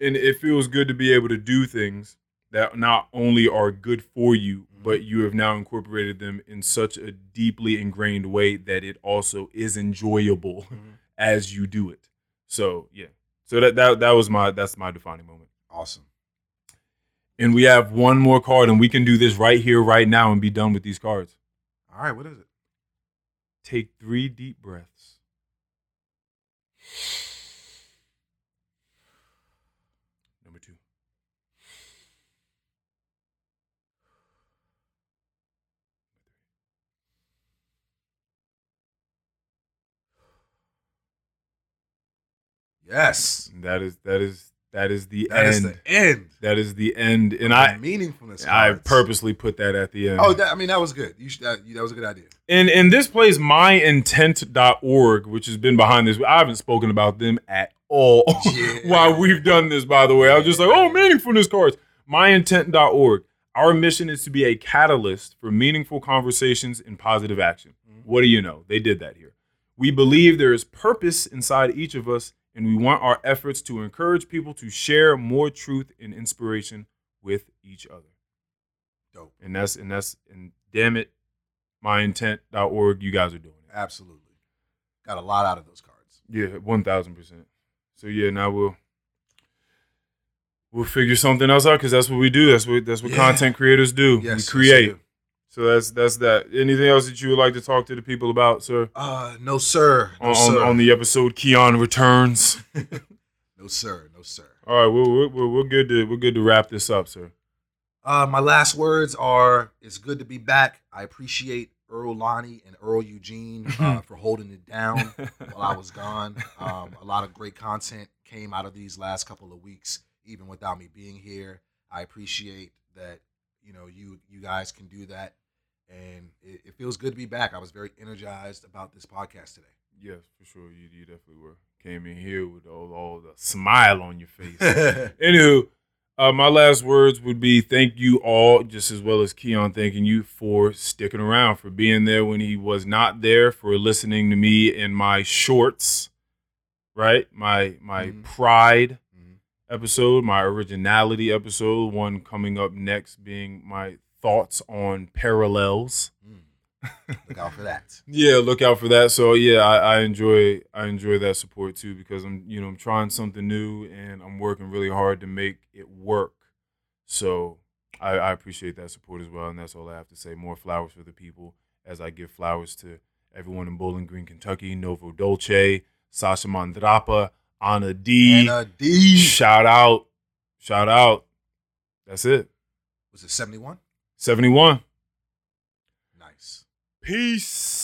And it feels good to be able to do things that not only are good for you, but you have now incorporated them in such a deeply ingrained way that it also is enjoyable Mhm. As you do it. So yeah. So that that that was my that's my defining moment. Awesome. And we have one more card, and we can do this right here, right now, and be done with these cards. All right. What is it? Take three deep breaths. Number two. Yes. That is that is that is the That is end. the end. that is the end. And The I meaningfulness. I cards. purposely put that at the end. Oh, that, I mean that was good. You should. That, that was a good idea. And and this place, myintent.org, which has been behind this. I haven't spoken about them at all Yeah. while we've done this, by the way. I was just like, oh, meaningfulness cards. Myintent.org. Our mission is to be a catalyst for meaningful conversations and positive action. Mm-hmm. What do you know? They did that here. We believe there is purpose inside each of us, and we want our efforts to encourage people to share more truth and inspiration with each other. Dope. And that's and that's and damn it, myintent.org. You guys are doing it. Absolutely. Got a lot out of those cards. Yeah, one thousand percent. So yeah, now we'll we'll figure something else out because that's what we do. That's what that's what Yeah. content creators do. Yes. we yes, create. do. So that's that's that. Anything else that you would like to talk to the people about, sir? Uh, no sir. No on, sir. on, the episode, Keon returns. no sir. No sir. All right, we're, we're, we're good to we're good to wrap this up, sir. Uh, my last words are: It's good to be back. I appreciate Earl Lonnie and Earl Eugene uh, for holding it down while I was gone. Um, a lot of great content came out of these last couple of weeks, even without me being here. I appreciate that. You know, you you guys can do that, and it, it feels good to be back. I was very energized about this podcast today. Yes, for sure. You, you definitely were. Came in here with all, all the smile on your face. Anywho, uh, my last words would be thank you all, just as well as Keon thanking you for sticking around, for being there when he was not there, for listening to me in my shorts, right? My my Mhm. pride Mhm. episode, my originality episode, one coming up next being my thoughts on parallels. Mm. Look out for that. Yeah, look out for that. So yeah, I, I enjoy I enjoy that support too because I'm you know I'm trying something new and I'm working really hard to make it work. So I, I appreciate that support as well, and that's all I have to say. More flowers for the people as I give flowers to everyone in Bowling Green, Kentucky, Novo Dolce, Sasha Mandrapa, Anna D. Uh, D Shout out, shout out. That's it. was it seventy one? Seventy one. Nice. Peace.